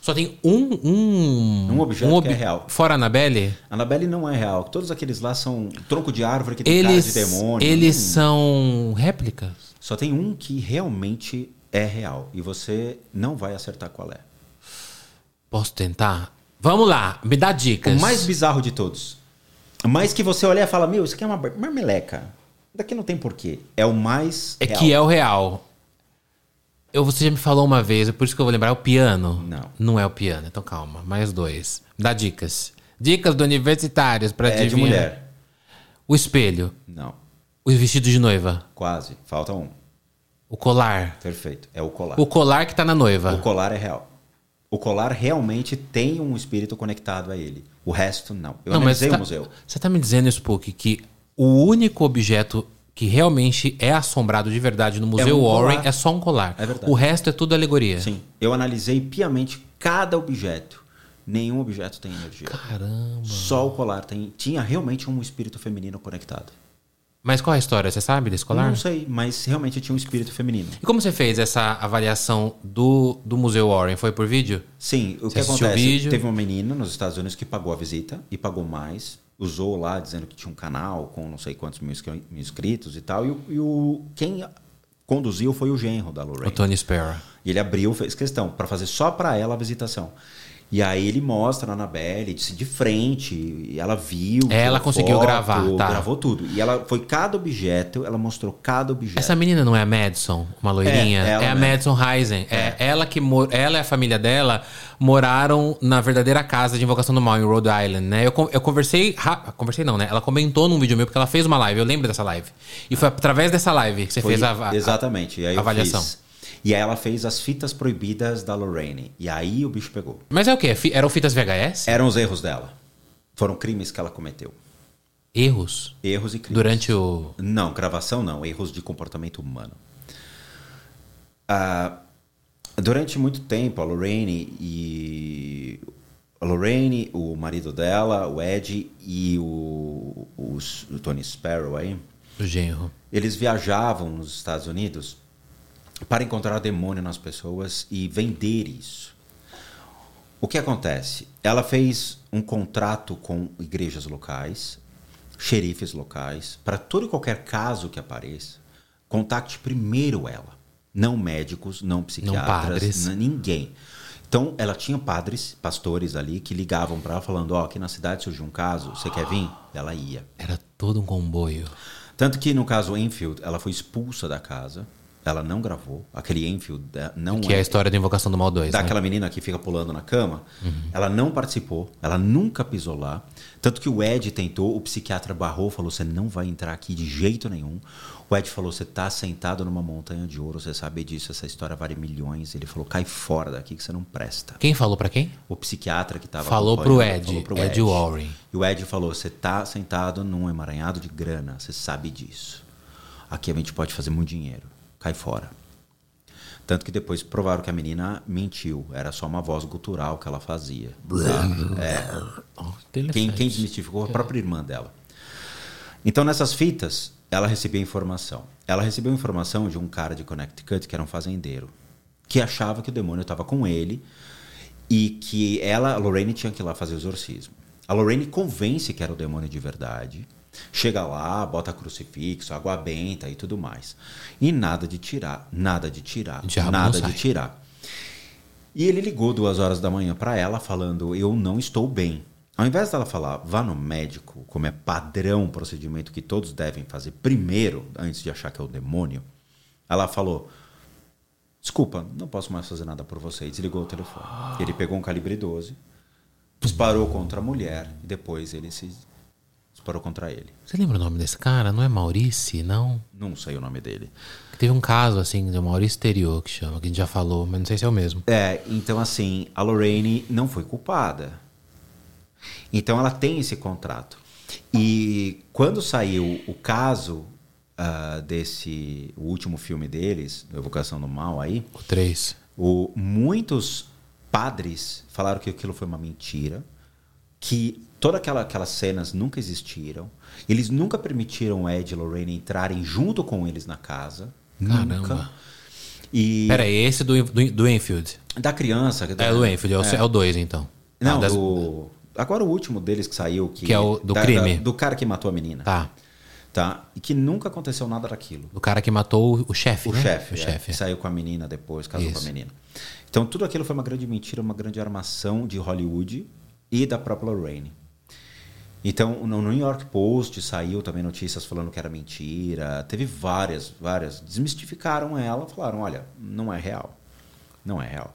Speaker 1: Só tem um. Um,
Speaker 2: Um objeto que é real.
Speaker 1: Fora a Anabelle?
Speaker 2: Annabelle não é real. Todos aqueles lá são tronco de árvore que tem cara
Speaker 1: Eles,
Speaker 2: de demônio.
Speaker 1: eles
Speaker 2: Hum.
Speaker 1: são réplicas.
Speaker 2: Só tem um que realmente é real. E você não vai acertar qual é.
Speaker 1: Posso tentar? Vamos lá, me dá dicas.
Speaker 2: O mais bizarro de todos. Mas que você olha e fala, meu, isso aqui é uma marmeleca. Daqui não tem porquê. É o mais
Speaker 1: É
Speaker 2: real.
Speaker 1: que é o real. Eu, você já me falou uma vez, é por isso que eu vou lembrar, é o piano.
Speaker 2: Não.
Speaker 1: Não é o piano, então calma. Mais dois. Dá dicas. Dicas do universitários pra
Speaker 2: É de mulher.
Speaker 1: O espelho.
Speaker 2: Não.
Speaker 1: O vestido de noiva.
Speaker 2: Quase. Falta um.
Speaker 1: O colar.
Speaker 2: Perfeito. É o colar.
Speaker 1: O colar que tá na noiva.
Speaker 2: O colar é real. O colar realmente tem um espírito conectado a ele. O resto, não. Eu
Speaker 1: Não, mas
Speaker 2: analisei
Speaker 1: tá-
Speaker 2: o museu.
Speaker 1: Você tá me dizendo, Spook, que o único objeto que realmente é assombrado de verdade no Museu
Speaker 2: um
Speaker 1: Warren
Speaker 2: colar.
Speaker 1: é só um colar.
Speaker 2: É verdade.
Speaker 1: O resto é tudo alegoria.
Speaker 2: Sim. Eu analisei piamente cada objeto. Nenhum objeto tem energia.
Speaker 1: Caramba.
Speaker 2: Só o colar tem, tinha realmente um espírito feminino conectado.
Speaker 1: Mas qual é a história? Você sabe desse colar?
Speaker 2: Não sei, mas realmente tinha um espírito feminino.
Speaker 1: E como você fez essa avaliação do, do Museu Warren? Foi por vídeo?
Speaker 2: Sim, o
Speaker 1: Você
Speaker 2: que
Speaker 1: o
Speaker 2: acontece?
Speaker 1: vídeo?
Speaker 2: Teve uma menina nos Estados Unidos que pagou a visita e pagou mais. Usou lá dizendo que tinha um canal com não sei quantos mil inscri- mil inscritos e tal. E, o- e o, quem conduziu foi o genro da
Speaker 1: O
Speaker 2: Lorraine.
Speaker 1: Tony Sparrow.
Speaker 2: E ele abriu, fez questão, para fazer só para ela a visitação. E aí ele mostra a Annabelle de, de frente, e ela viu.
Speaker 1: Ela
Speaker 2: tirou
Speaker 1: conseguiu gravar, tá.
Speaker 2: Gravou tudo. E ela foi cada objeto, ela mostrou cada objeto.
Speaker 1: Essa menina não é a Madison, uma loirinha?
Speaker 2: É,
Speaker 1: É,
Speaker 2: ela
Speaker 1: a
Speaker 2: mesmo.
Speaker 1: Madison Heisen. É. ela que ela e a família dela moraram na verdadeira casa de Invocação do Mal, em Rhode Island, né? Eu, eu conversei. Conversei não, né? Ela comentou num vídeo meu porque ela fez uma live. Eu lembro dessa live. E foi através dessa live que você
Speaker 2: Foi-
Speaker 1: fez a, a-
Speaker 2: Exatamente. E aí eu
Speaker 1: avaliação.
Speaker 2: fiz. E aí ela fez as fitas proibidas da Lorraine. E aí o bicho pegou.
Speaker 1: Mas é o quê? Eram fitas VHS?
Speaker 2: Eram os erros dela. Foram crimes que ela cometeu.
Speaker 1: Erros?
Speaker 2: Erros e crimes.
Speaker 1: Durante o.
Speaker 2: Não, gravação não. Erros de comportamento humano. Ah, durante muito tempo, a Lorraine e. A Lorraine, o marido dela, o Ed e o, o, o Tony Sparrow aí,
Speaker 1: O genro.
Speaker 2: eles viajavam nos Estados Unidos para encontrar demônio nas pessoas e vender isso. O que acontece? Ela fez um contrato com igrejas locais, xerifes locais, para todo e qualquer caso que apareça, contacte primeiro ela. Não médicos, não psiquiatras,
Speaker 1: padres.
Speaker 2: n- ninguém. Então, ela tinha padres, pastores ali, que ligavam para ela falando: Ó, aqui na cidade surgiu um caso, você quer vir? Ela ia.
Speaker 1: Era todo um comboio.
Speaker 2: Tanto que no caso Enfield, ela foi expulsa da casa. Ela não gravou. Aquele Enfield eh, não
Speaker 1: Que é a história da Invocação do Mal 2. né?
Speaker 2: daquela menina que fica pulando na cama. Ela não participou. Ela nunca pisou lá. Tanto que o Ed tentou, o psiquiatra barrou, falou: você não vai entrar aqui de jeito nenhum. O Ed falou: você tá sentado numa montanha de ouro, você sabe disso, essa história vale milhões. Ele falou: cai fora daqui que você não presta.
Speaker 1: Quem falou pra quem?
Speaker 2: O psiquiatra que estava
Speaker 1: Falou pro Ed, Ed Warren.
Speaker 2: E o Ed falou: você tá sentado num emaranhado de grana, você sabe disso. Aqui a gente pode fazer muito dinheiro. Cai fora. Tanto que depois provaram que a menina mentiu. Era só uma voz gutural que ela fazia. tá? É.
Speaker 1: Oh,
Speaker 2: Quem, quem desmistificou? A própria irmã dela. Então, nessas fitas, ela recebia informação. Ela recebeu informação de um cara de Connecticut, que era um fazendeiro, que achava que o demônio estava com ele e que ela, a Lorraine, tinha que ir lá fazer o exorcismo. A Lorraine convence que era o demônio de verdade. Chega lá, bota crucifixo, água benta e tudo mais. E nada de tirar, nada de tirar, nada de tirar. E ele ligou duas horas da manhã para ela, falando: Eu não estou bem. Ao invés dela falar, vá no médico, como é padrão, procedimento que todos devem fazer primeiro, antes de achar que é o demônio, ela falou: Desculpa, não posso mais fazer nada por você. E desligou o telefone. Ele pegou um calibre 12, disparou contra a mulher e depois ele se disparou contra ele.
Speaker 1: Você lembra o nome desse cara? Não é Maurice, não?
Speaker 2: Não sei o nome dele.
Speaker 1: Teve um caso, assim, do Maurício Exterior, que chama, que a gente já falou, mas não sei se é o mesmo.
Speaker 2: É, então assim, a Lorraine não foi culpada. Então ela tem esse contrato. E quando saiu o caso ah, desse, o último filme deles, Evocação do Mal aí,
Speaker 1: O 3.
Speaker 2: o, muitos padres falaram que aquilo foi uma mentira, que todas aquela, aquelas cenas nunca existiram. Eles nunca permitiram o Ed e Lorraine entrarem junto com eles na casa.
Speaker 1: Caramba.
Speaker 2: Nunca. E
Speaker 1: Pera aí, esse do, do, do Enfield.
Speaker 2: da criança.
Speaker 1: É do Enfield, é o- é o 2, então.
Speaker 2: Não,
Speaker 1: Ah, das-
Speaker 2: do. Agora o último deles que saiu. Que,
Speaker 1: Que é o do crime.
Speaker 2: do cara que matou a menina.
Speaker 1: Tá.
Speaker 2: Tá? E que nunca aconteceu nada daquilo.
Speaker 1: Do cara que matou o- o chefe,
Speaker 2: O
Speaker 1: né?
Speaker 2: chefe.
Speaker 1: O
Speaker 2: é,
Speaker 1: chefe.
Speaker 2: que saiu com a menina depois, casou com
Speaker 1: Isso.
Speaker 2: a menina. Então tudo aquilo foi uma grande mentira, uma grande armação de Hollywood e da própria Lorraine. Então, no New York Post saiu também notícias falando que era mentira. Teve várias, várias. Desmistificaram ela, falaram: olha, não é real. Não é real.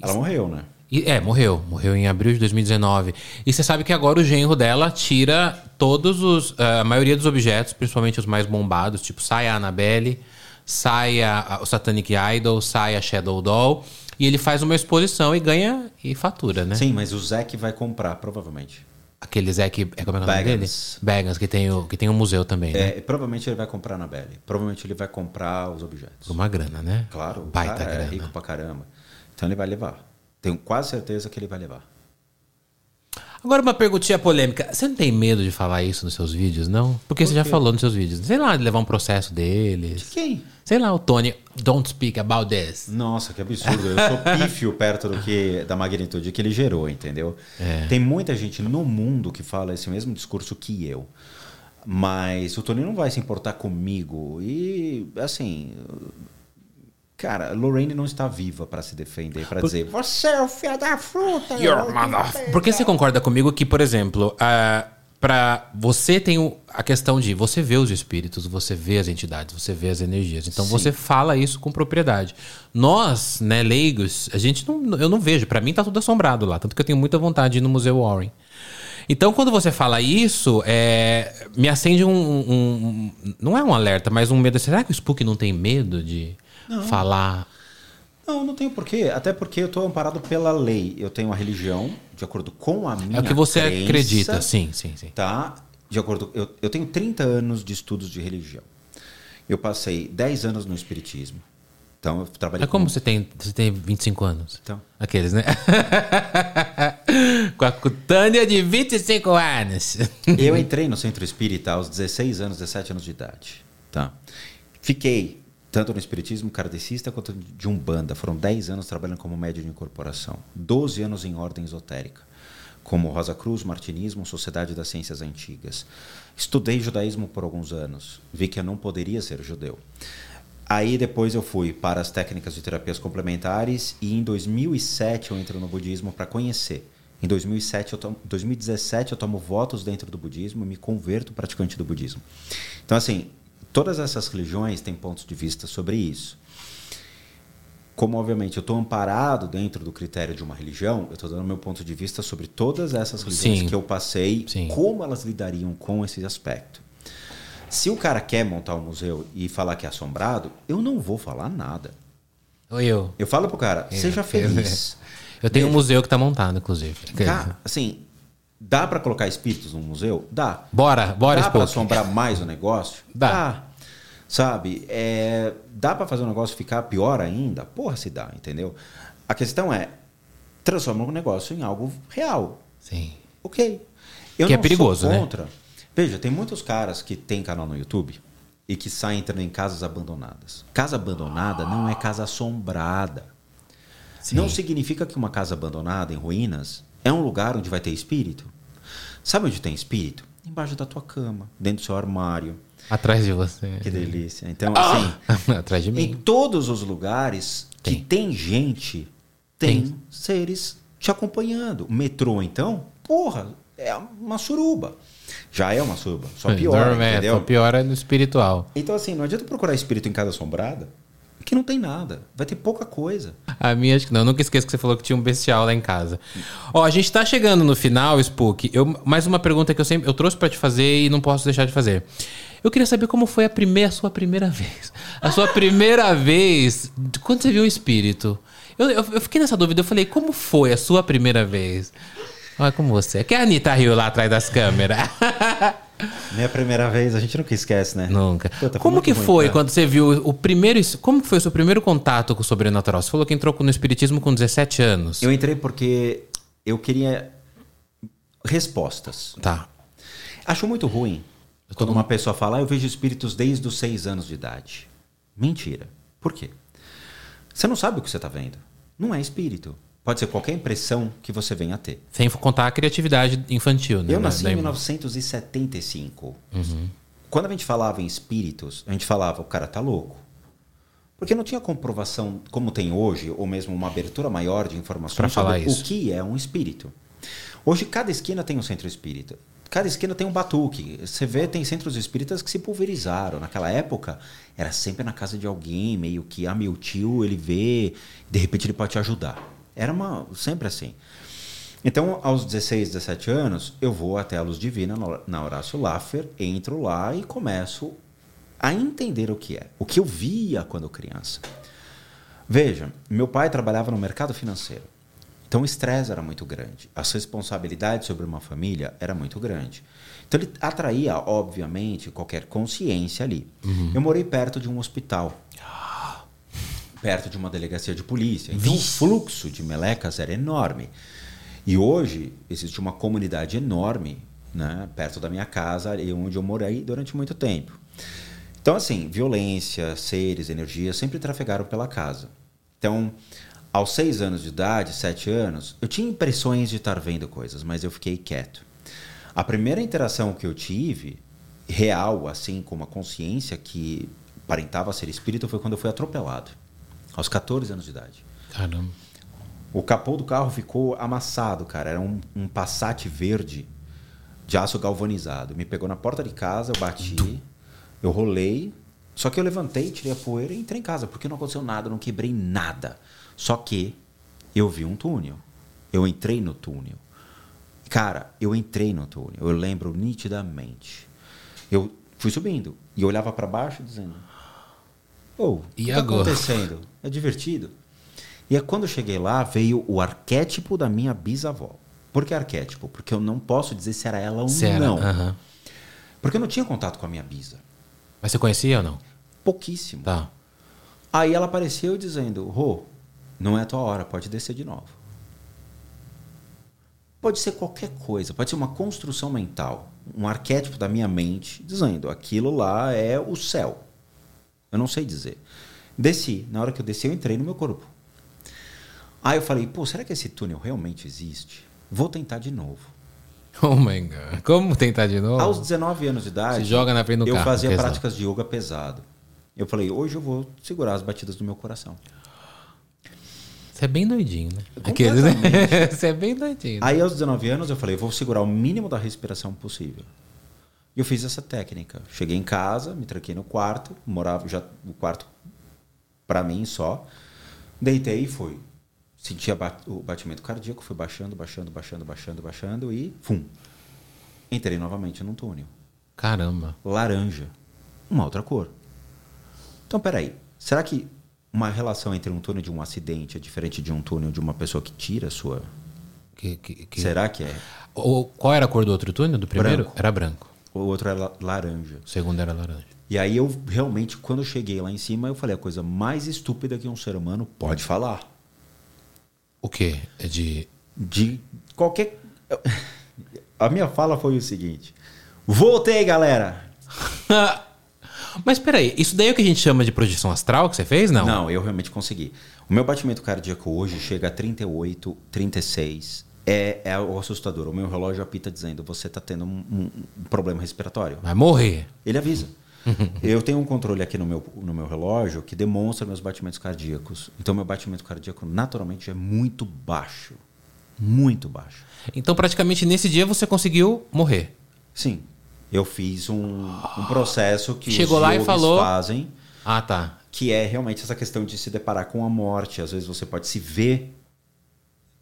Speaker 2: Ela morreu, né?
Speaker 1: É, morreu. Morreu em abril de 2019. E você sabe que agora o genro dela tira todos os. eh, a maioria dos objetos, principalmente os mais bombados, tipo sai a Annabelle, sai a- o Satanic Idol, sai a Shadow Doll. E ele faz uma exposição e ganha e fatura, né?
Speaker 2: Sim, mas o Zack vai comprar, provavelmente.
Speaker 1: Aquele Zé que. É como é é o nome dele?
Speaker 2: Bagans.
Speaker 1: Que tem, o, que tem um museu também, né?
Speaker 2: É, provavelmente ele vai comprar na Belly. Provavelmente ele vai comprar os objetos.
Speaker 1: Uma grana, né?
Speaker 2: Claro, o
Speaker 1: Baita
Speaker 2: cara é
Speaker 1: grana.
Speaker 2: rico pra caramba. Então ele vai levar. Tenho quase certeza que ele vai levar.
Speaker 1: Agora uma perguntinha polêmica. Você não tem medo de falar isso nos seus vídeos, não? Porque você já falou nos seus vídeos. Sei lá, de levar um processo deles.
Speaker 2: Quem?
Speaker 1: Sei lá, o Tony. Don't speak about this.
Speaker 2: Nossa, que absurdo. Eu sou pífio perto do que da magnitude que ele gerou, entendeu?
Speaker 1: É.
Speaker 2: Tem muita gente no mundo que fala esse mesmo discurso que eu. Mas o Tony não vai se importar comigo. E, assim, Cara, Lorraine não está viva para se defender, para dizer você é o filho da fruta.
Speaker 1: Your mother. Por que você concorda comigo que, por exemplo, a para você tem o, a questão de você vê os espíritos, você vê as entidades, você vê as energias. Então
Speaker 2: Sim.
Speaker 1: você fala isso com propriedade. Nós, né, leigos, a gente não, eu não vejo. Para mim tá tudo assombrado lá, tanto que eu tenho muita vontade de ir no Museu Warren. Então, quando você fala isso, é, me acende um, um- um- Não é um alerta, mas um medo. Será que o Spook não tem medo de falar?
Speaker 2: Não, não tenho porquê. Até porque eu estou amparado pela lei. Eu tenho uma religião, de acordo com a minha
Speaker 1: É o que você
Speaker 2: crença,
Speaker 1: acredita, sim, sim, sim.
Speaker 2: Tá? De acordo. Eu, eu tenho 30 anos de estudos de religião. Eu passei 10 anos no Espiritismo. Então, eu trabalhei
Speaker 1: Mas como
Speaker 2: com-
Speaker 1: você tem, você tem 25 anos?
Speaker 2: Então.
Speaker 1: Aqueles, né? Com a cutânea de 25 anos.
Speaker 2: Eu entrei no centro espírita aos 16 anos, 17 anos de idade. Tá? Fiquei tanto no espiritismo kardecista quanto de umbanda. Foram 10 anos trabalhando como médium de incorporação. 12 anos em ordem esotérica, como Rosa Cruz, Martinismo, Sociedade das Ciências Antigas. Estudei judaísmo por alguns anos. Vi que eu não poderia ser judeu. Aí depois eu fui para as técnicas de terapias complementares e em 2007 eu entro no budismo para conhecer. Em 2007 eu tomo, 2017 eu tomo votos dentro do budismo e me converto praticante do budismo. Então assim, todas essas religiões têm pontos de vista sobre isso. Como obviamente eu estou amparado dentro do critério de uma religião, eu estou dando meu ponto de vista sobre todas essas religiões
Speaker 1: Sim.
Speaker 2: que eu passei,
Speaker 1: Sim.
Speaker 2: como elas lidariam com esse aspecto. Se o cara quer montar um museu e falar que é assombrado, eu não vou falar nada.
Speaker 1: Ou eu.
Speaker 2: Eu falo pro cara, seja feliz.
Speaker 1: Eu tenho um museu que tá montado, inclusive.
Speaker 2: Cara, assim, dá para colocar espíritos num museu? Dá.
Speaker 1: Bora, bora,
Speaker 2: dá para assombrar mais o negócio?
Speaker 1: Dá.
Speaker 2: Sabe? É, dá para fazer o negócio ficar pior ainda? Porra, se dá, entendeu? A questão é, transforma o negócio em algo real.
Speaker 1: Sim.
Speaker 2: Ok. Eu
Speaker 1: Que é perigoso, né?
Speaker 2: contra. Veja, tem muitos caras que têm canal no YouTube e que saem entrando em casas abandonadas. Casa abandonada não é casa assombrada.
Speaker 1: Sim.
Speaker 2: Não significa que uma casa abandonada, em ruínas, é um lugar onde vai ter espírito. Sabe onde tem espírito? Embaixo da tua cama, dentro do seu armário.
Speaker 1: Atrás de você.
Speaker 2: Que delícia. Então, assim,
Speaker 1: Atrás de
Speaker 2: em
Speaker 1: mim.
Speaker 2: todos os lugares que
Speaker 1: Tem.
Speaker 2: tem gente, tem,
Speaker 1: Tem.
Speaker 2: seres te acompanhando. O metrô, então, porra, é uma suruba. Já é uma suruba, só piora,
Speaker 1: Dorme- é,
Speaker 2: entendeu?
Speaker 1: Só piora no espiritual.
Speaker 2: Então, assim, não adianta procurar espírito em casa assombrada, que não tem nada. Vai ter pouca coisa.
Speaker 1: A minha, acho que não. Eu nunca esqueço que você falou que tinha um bestial lá em casa. Ó, a gente tá chegando no final, Spook. Eu, mais uma pergunta que eu sempre eu trouxe pra te fazer e não posso deixar de fazer. Eu queria saber como foi a, primeira, a sua primeira vez. A sua primeira vez, quando você viu um espírito. Eu, eu, eu fiquei nessa dúvida. Eu falei, como foi a sua primeira vez? Olha como você é. Que a Anitta riu lá atrás das câmeras.
Speaker 2: Minha primeira vez, a gente nunca esquece, né?
Speaker 1: Nunca.
Speaker 2: Puta,
Speaker 1: como que foi quando você viu o primeiro. Como que foi o seu primeiro contato com o sobrenatural? Você falou que entrou no espiritismo com 17 anos.
Speaker 2: Eu entrei porque eu queria respostas.
Speaker 1: Tá.
Speaker 2: Acho muito ruim quando uma pessoa fala, "Ah, eu vejo espíritos desde os seis anos de idade. Mentira. Por quê? Você não sabe o que você está vendo. Não é espírito. Pode ser qualquer impressão que você venha a ter.
Speaker 1: Sem contar a criatividade infantil, né?
Speaker 2: Eu nasci em
Speaker 1: irmã.
Speaker 2: 1975. Quando a gente falava em espíritos, a gente falava, o cara tá louco. Porque não tinha comprovação como tem hoje, ou mesmo uma abertura maior de informações sobre
Speaker 1: isso.
Speaker 2: o que é um espírito. Hoje, cada esquina tem um centro espírita. Cada esquina tem um batuque. Você vê, tem centros espíritas que se pulverizaram. Naquela época, era sempre na casa de alguém, meio que, ah, meu tio, ele vê, de repente ele pode te ajudar. Era uma, sempre assim. Então, aos 16, 17 anos, eu vou até a Luz Divina, na- Horácio Laffer, entro lá e começo a entender o que é. O que eu via quando criança. Veja, meu pai trabalhava no mercado financeiro. Então o estresse era muito grande. As responsabilidades sobre uma família era muito grande. Então ele atraía, obviamente, qualquer consciência ali. Eu morei perto de um hospital. Perto de uma delegacia de polícia. Então o fluxo de melecas era enorme. E hoje existe uma comunidade enorme né, perto da minha casa, e onde eu morei durante muito tempo. Então, assim, violência, seres, energia sempre trafegaram pela casa. Então, aos seis anos de idade, sete anos, eu tinha impressões de estar vendo coisas, mas eu fiquei quieto. A primeira interação que eu tive, real, assim, com uma consciência que aparentava ser espírito, foi quando eu fui atropelado. Aos 14 anos de idade.
Speaker 1: Caramba.
Speaker 2: O capô do carro ficou amassado, cara. Era um, um Passat verde de aço galvanizado. Me pegou na porta de casa, eu bati, eu rolei. Só que eu levantei, tirei a poeira e entrei em casa, porque não aconteceu nada, não quebrei nada. Só que eu vi um túnel. Eu entrei no túnel. Cara, eu entrei no túnel. Eu lembro nitidamente. Eu fui subindo e olhava para baixo dizendo: "Oh, o que tá
Speaker 1: agora?"
Speaker 2: acontecendo? É divertido." E é quando eu cheguei lá, veio o arquétipo da minha bisavó. Por que arquétipo? Porque eu não posso dizer se era ela ou
Speaker 1: Se era,
Speaker 2: não.
Speaker 1: aham.
Speaker 2: Porque eu não tinha contato com a minha bisa.
Speaker 1: Mas você conhecia ou não?
Speaker 2: Pouquíssimo.
Speaker 1: Tá.
Speaker 2: Aí ela apareceu dizendo: Rô, não é a tua hora, pode descer de novo. Pode ser qualquer coisa, pode ser uma construção mental, um arquétipo da minha mente dizendo: aquilo lá é o céu. Eu não sei dizer. Desci. Na hora que eu desci, eu entrei no meu corpo. Aí eu falei: pô, será que esse túnel realmente existe? Vou tentar de novo.
Speaker 1: Oh my god. Como tentar de novo?
Speaker 2: Aos 19 anos de idade,
Speaker 1: Se joga na frente do
Speaker 2: eu
Speaker 1: carro,
Speaker 2: fazia
Speaker 1: pesado.
Speaker 2: práticas de yoga pesado. Eu falei: hoje eu vou segurar as batidas do meu coração.
Speaker 1: Você é bem doidinho, né? Aqueles, né? Você é bem doidinho.
Speaker 2: Aí aos 19 anos eu falei, vou segurar o mínimo da respiração possível. E eu fiz essa técnica. Cheguei em casa, me tranquei no quarto, morava já no quarto para mim só. Deitei e fui. Senti a ba- o batimento cardíaco, fui baixando, baixando, baixando, baixando, baixando e fum. Entrei novamente num túnel.
Speaker 1: Caramba.
Speaker 2: Laranja. Uma outra cor. Então, peraí. Será que uma relação entre um túnel de um acidente é diferente de um túnel de uma pessoa que tira a sua.
Speaker 1: Que, que, que-
Speaker 2: Será que é?
Speaker 1: O- qual era a cor do outro túnel? Do primeiro?
Speaker 2: Branco.
Speaker 1: Era branco.
Speaker 2: O outro era laranja.
Speaker 1: O segundo era laranja.
Speaker 2: E aí eu realmente, quando eu cheguei lá em cima, eu falei a coisa mais estúpida que um ser humano pode falar.
Speaker 1: O quê? É de.
Speaker 2: De qualquer. A minha fala foi o seguinte: Voltei, galera!
Speaker 1: Mas peraí, isso daí é o que a gente chama de projeção astral que você fez? Não.
Speaker 2: Não, eu realmente consegui. O meu batimento cardíaco hoje chega a 38, 36. É, é o assustador. O meu relógio apita dizendo: você está tendo um, um- um problema respiratório.
Speaker 1: Vai morrer.
Speaker 2: Ele avisa. Eu tenho um controle aqui no meu, no meu relógio que demonstra meus batimentos cardíacos. Então, meu batimento cardíaco naturalmente é muito baixo. Muito baixo.
Speaker 1: Então, praticamente nesse dia você conseguiu morrer.
Speaker 2: Sim. Eu fiz um, um processo que
Speaker 1: Chegou
Speaker 2: os
Speaker 1: lá e falou-
Speaker 2: fazem,
Speaker 1: Ah, tá.
Speaker 2: que é realmente essa questão de se deparar com a morte. Às vezes você pode se ver.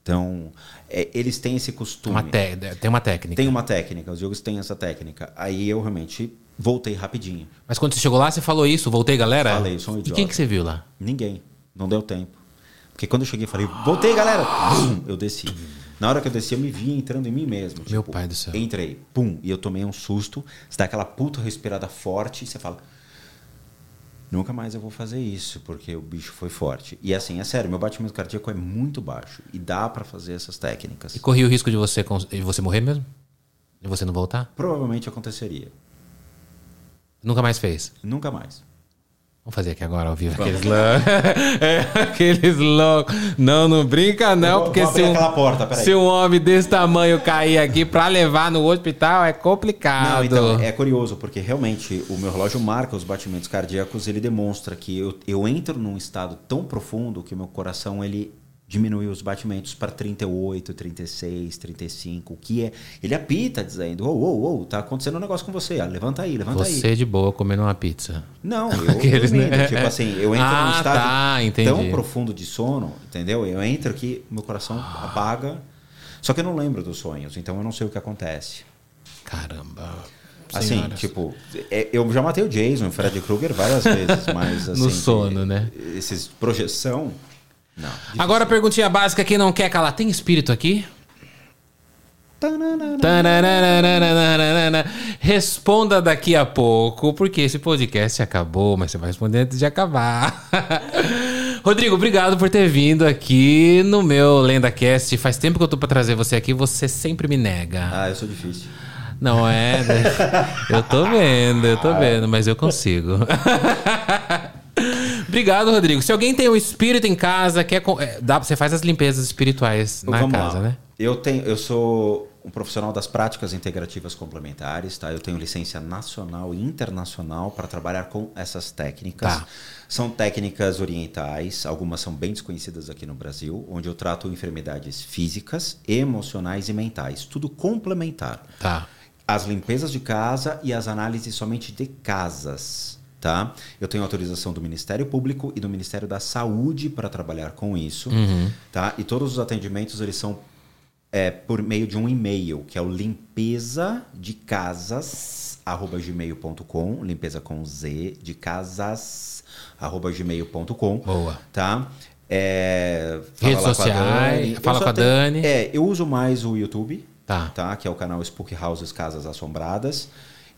Speaker 2: Então, é, eles têm esse costume.
Speaker 1: Uma te- Tem uma técnica.
Speaker 2: Tem uma técnica, os jogos têm essa técnica. Aí eu realmente voltei rapidinho.
Speaker 1: Mas quando você chegou lá, você falou isso, voltei, galera?
Speaker 2: Falei, sou um
Speaker 1: E
Speaker 2: idiota.
Speaker 1: quem que você viu lá?
Speaker 2: Ninguém. Não deu tempo. Porque quando eu cheguei, falei, voltei, galera! Eu desci. Na hora que eu desci, eu me vi entrando em mim mesmo.
Speaker 1: Meu
Speaker 2: Tipo,
Speaker 1: pai do céu.
Speaker 2: Entrei. Pum. E eu tomei um susto. Você dá aquela puta respirada forte e você fala. Nunca mais eu vou fazer isso, porque o bicho foi forte. E assim, é sério, meu batimento cardíaco é muito baixo. E dá pra fazer essas técnicas.
Speaker 1: E corria o risco de você, de você morrer mesmo? De você não voltar?
Speaker 2: Provavelmente aconteceria.
Speaker 1: Nunca mais fez.
Speaker 2: Nunca mais.
Speaker 1: Vamos fazer aqui agora ao vivo aqueles loucos. é, aqueles loucos. Não, não brinca não,
Speaker 2: vou-
Speaker 1: porque
Speaker 2: vou
Speaker 1: se um,
Speaker 2: porta,
Speaker 1: se um homem desse tamanho cair aqui pra levar no hospital é complicado.
Speaker 2: Não, então, é curioso, porque realmente o meu relógio marca os batimentos cardíacos, ele demonstra que eu, eu entro num estado tão profundo que o meu coração ele diminui os batimentos para 38, 36, 35, o que é. Ele apita dizendo: Ô, ô, ô, tá acontecendo um negócio com você, ah, levanta aí, levanta aí.
Speaker 1: Você de boa comendo uma pizza.
Speaker 2: Não, eu
Speaker 1: Aqueles, né?
Speaker 2: tipo assim, eu entro
Speaker 1: Ah,
Speaker 2: num estado
Speaker 1: tá,
Speaker 2: tão profundo de sono, entendeu? Eu entro que meu coração apaga. Só que eu não lembro dos sonhos, então eu não sei o que acontece.
Speaker 1: Caramba.
Speaker 2: Assim,
Speaker 1: Senhoras.
Speaker 2: tipo, é, eu já matei o Jason, o Freddy Krueger várias vezes, mas assim.
Speaker 1: No sono, né?
Speaker 2: Esses projeção. Não.
Speaker 1: Agora a perguntinha básica que não quer calar. Tem espírito aqui? Responda daqui a pouco, porque esse podcast acabou, mas você vai responder antes de acabar. Rodrigo, obrigado por ter vindo aqui no meu LendaCast. Faz tempo que eu tô pra trazer você aqui, você sempre me nega.
Speaker 2: Ah, eu sou difícil.
Speaker 1: Não é? né? Eu tô vendo, eu tô vendo, mas eu consigo. Obrigado, Rodrigo. Se alguém tem um espírito em casa, quer. é, Dá, você faz as limpezas espirituais na
Speaker 2: Vamos
Speaker 1: casa,
Speaker 2: lá.
Speaker 1: né?
Speaker 2: Eu tenho, eu sou um profissional das práticas integrativas complementares, tá? Eu tenho licença nacional e internacional para trabalhar com essas técnicas.
Speaker 1: Tá.
Speaker 2: São técnicas orientais, algumas são bem desconhecidas aqui no Brasil, onde eu trato enfermidades físicas, emocionais e mentais, tudo complementar.
Speaker 1: Tá.
Speaker 2: As limpezas de casa e as análises somente de casas. Tá? Eu tenho autorização do Ministério Público e do Ministério da Saúde para trabalhar com isso. Tá? E todos os atendimentos eles são é, por meio de um e-mail, que é o limpeza de casas arroba gmail.com, limpeza com Z de casas arroba gmail.com.
Speaker 1: Boa.
Speaker 2: Tá? É,
Speaker 1: Redes sociais, fala com a
Speaker 2: tenho-
Speaker 1: Dani.
Speaker 2: É, eu uso mais o YouTube,
Speaker 1: Tá.
Speaker 2: tá? Que é o canal Spook Houses Casas Assombradas.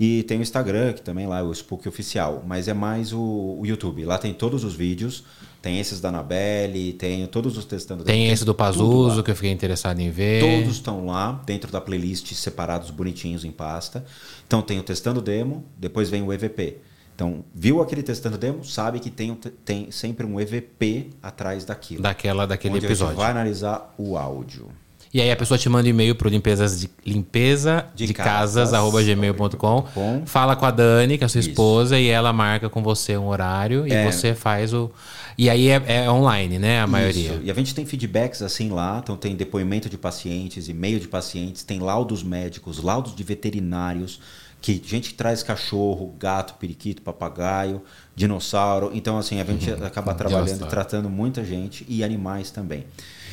Speaker 2: E tem o Instagram, que também lá é o Spook Oficial. Mas é mais o, o YouTube. Lá tem todos os vídeos. Tem esses da Anabelle, tem todos os testando.
Speaker 1: Tem esse do. Pazuso que eu fiquei interessado em ver.
Speaker 2: Todos estão lá, dentro da playlist, separados, bonitinhos em pasta. Então tem o Testando Demo, depois vem o EVP. Então, viu aquele Testando Demo, sabe que tem, te- tem sempre um EVP atrás daquilo.
Speaker 1: Daquela, daquele
Speaker 2: onde a
Speaker 1: episódio.
Speaker 2: gente vai analisar o áudio.
Speaker 1: E aí a pessoa te manda e-mail pro limpezas de, limpeza de,
Speaker 2: De
Speaker 1: casas, arroba gmail.com.
Speaker 2: com.
Speaker 1: Fala com a Dani, que é a sua
Speaker 2: Isso.
Speaker 1: esposa, e ela marca com você um horário e
Speaker 2: É.
Speaker 1: você faz o. E aí é, é online, né? A maioria.
Speaker 2: Isso. E a gente tem feedbacks assim lá, então tem depoimento de pacientes, e-mail de pacientes, tem laudos médicos, laudos de veterinários, que gente que traz cachorro, gato, periquito, papagaio, dinossauro. Então, assim, a gente acaba trabalhando, tratando muita gente e animais também.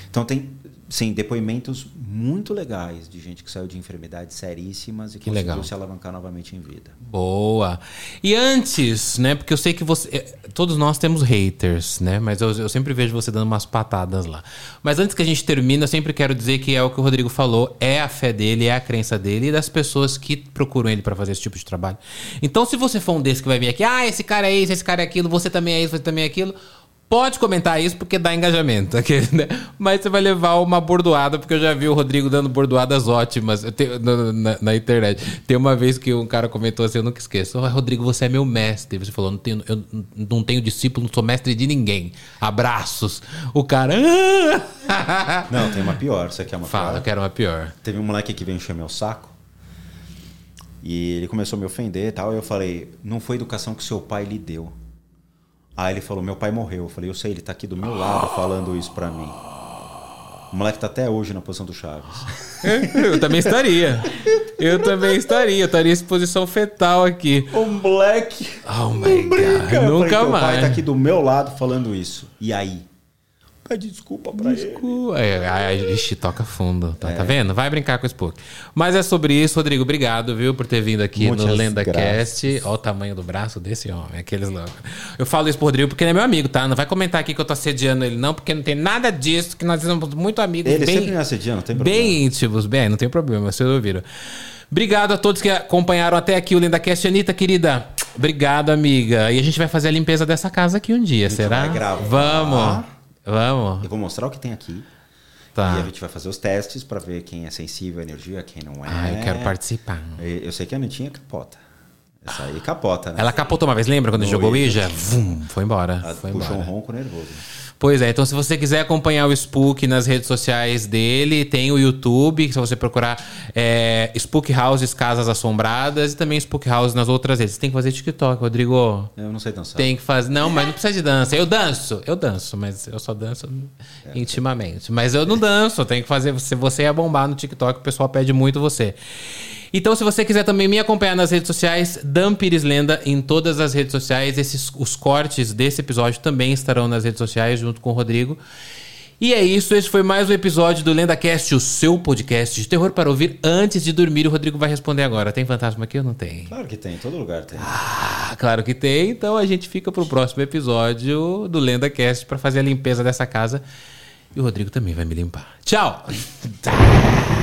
Speaker 2: Então tem, sim, depoimentos muito legais de gente que saiu de enfermidades seríssimas e
Speaker 1: Que
Speaker 2: conseguiu
Speaker 1: legal.
Speaker 2: se alavancar novamente em vida.
Speaker 1: Boa. E antes, né? Porque eu sei que você. eh, Todos nós temos haters, né? Mas eu, eu sempre vejo você dando umas patadas lá. Mas antes que a gente termine, eu sempre quero dizer que é o que o Rodrigo falou: é a fé dele, é a crença dele e das pessoas que procuram ele pra fazer esse tipo de trabalho. Então, se você for um desses que vai vir aqui, ah, esse cara é isso, esse cara é aquilo, você também é isso, você também é aquilo. Pode comentar isso porque dá engajamento, aquele, né? mas você vai levar uma bordoada, porque eu já vi o Rodrigo dando bordoadas ótimas eu tenho- no- na, na internet. Tem uma vez que um cara comentou assim, eu nunca esqueço: "Ó, Rodrigo, você é meu mestre. Você falou: não tenho, eu não tenho discípulo, não sou mestre de ninguém. Abraços. O cara. "Ah!"
Speaker 2: Não, tem uma pior. Você quer uma
Speaker 1: Fala, eu
Speaker 2: pior?
Speaker 1: quero uma pior.
Speaker 2: Teve um moleque que veio encher meu saco. E ele começou a me ofender e tal. E eu falei, não foi educação que seu pai lhe deu. Aí ele falou, meu pai morreu. Eu falei, eu sei, ele tá aqui do meu lado falando isso pra mim. O moleque tá até hoje na posição do Chaves.
Speaker 1: Eu também estaria. Eu também estaria. Eu estaria em exposição fetal aqui.
Speaker 2: O moleque.
Speaker 1: Oh my god.
Speaker 2: Falei,
Speaker 1: Nunca
Speaker 2: teu
Speaker 1: mais.
Speaker 2: pai tá aqui do meu lado falando isso. E aí? Pede desculpa pra ele.
Speaker 1: Cu- É, é, ixi, toca fundo. Tá, tá vendo? Vai brincar com o Spook. Mas é sobre isso, Rodrigo. Obrigado, viu, por ter vindo aqui no
Speaker 2: Muitas
Speaker 1: LendaCast. Olha o tamanho do braço desse homem, aqueles loucos. Eu falo isso pro Rodrigo porque ele é meu amigo, tá? Não vai comentar aqui que eu tô assediando ele, não, porque não tem nada disso, que nós somos muito amigos,
Speaker 2: Ele
Speaker 1: bem,
Speaker 2: sempre me assediando, não tem problema.
Speaker 1: bem íntimos. Bem, não tem problema, vocês ouviram. Obrigado a todos que acompanharam até aqui o LendaCast. Anitta, querida, obrigado, amiga. E a gente vai fazer a limpeza dessa casa aqui um dia, será?
Speaker 2: vai gravar.
Speaker 1: Vamos, vamos.
Speaker 2: Eu vou mostrar o que tem aqui.
Speaker 1: Tá.
Speaker 2: E a gente vai fazer os testes pra ver quem é sensível à energia, quem não é.
Speaker 1: Ah, eu quero participar.
Speaker 2: Eu sei que a Anitinha capota. Essa aí capota, né?
Speaker 1: Ela capotou uma vez, lembra quando
Speaker 2: No
Speaker 1: jogou o
Speaker 2: Ija.
Speaker 1: Vum, foi embora.
Speaker 2: Ela
Speaker 1: foi
Speaker 2: puxou um
Speaker 1: embora.
Speaker 2: ronco nervoso.
Speaker 1: Pois é, então se você quiser acompanhar o Spook nas redes sociais dele, tem o YouTube, se você procurar é, Spook Houses Casas Assombradas e também Spook House nas outras redes. Você tem que fazer TikTok, Rodrigo.
Speaker 2: Eu não sei dançar.
Speaker 1: Tem que fazer. Não, mas não precisa de dança. Eu danço, eu danço, mas eu só danço intimamente. Mas eu não danço, tenho que fazer. Se você ia bombar no TikTok, o pessoal pede muito você. Então, se você quiser também me acompanhar nas redes sociais, Dan Pires Lenda em todas as redes sociais. Esses, os cortes desse episódio também estarão nas redes sociais, junto com o Rodrigo. E é isso, esse foi mais um episódio do LendaCast, o seu podcast de terror para ouvir antes de dormir. O Rodrigo vai responder agora. Tem fantasma aqui ou não tem?
Speaker 2: Claro que tem, em todo lugar tem.
Speaker 1: Ah, claro que tem. Então a gente fica pro próximo episódio do LendaCast para fazer a limpeza dessa casa. E o Rodrigo também vai me limpar. Tchau!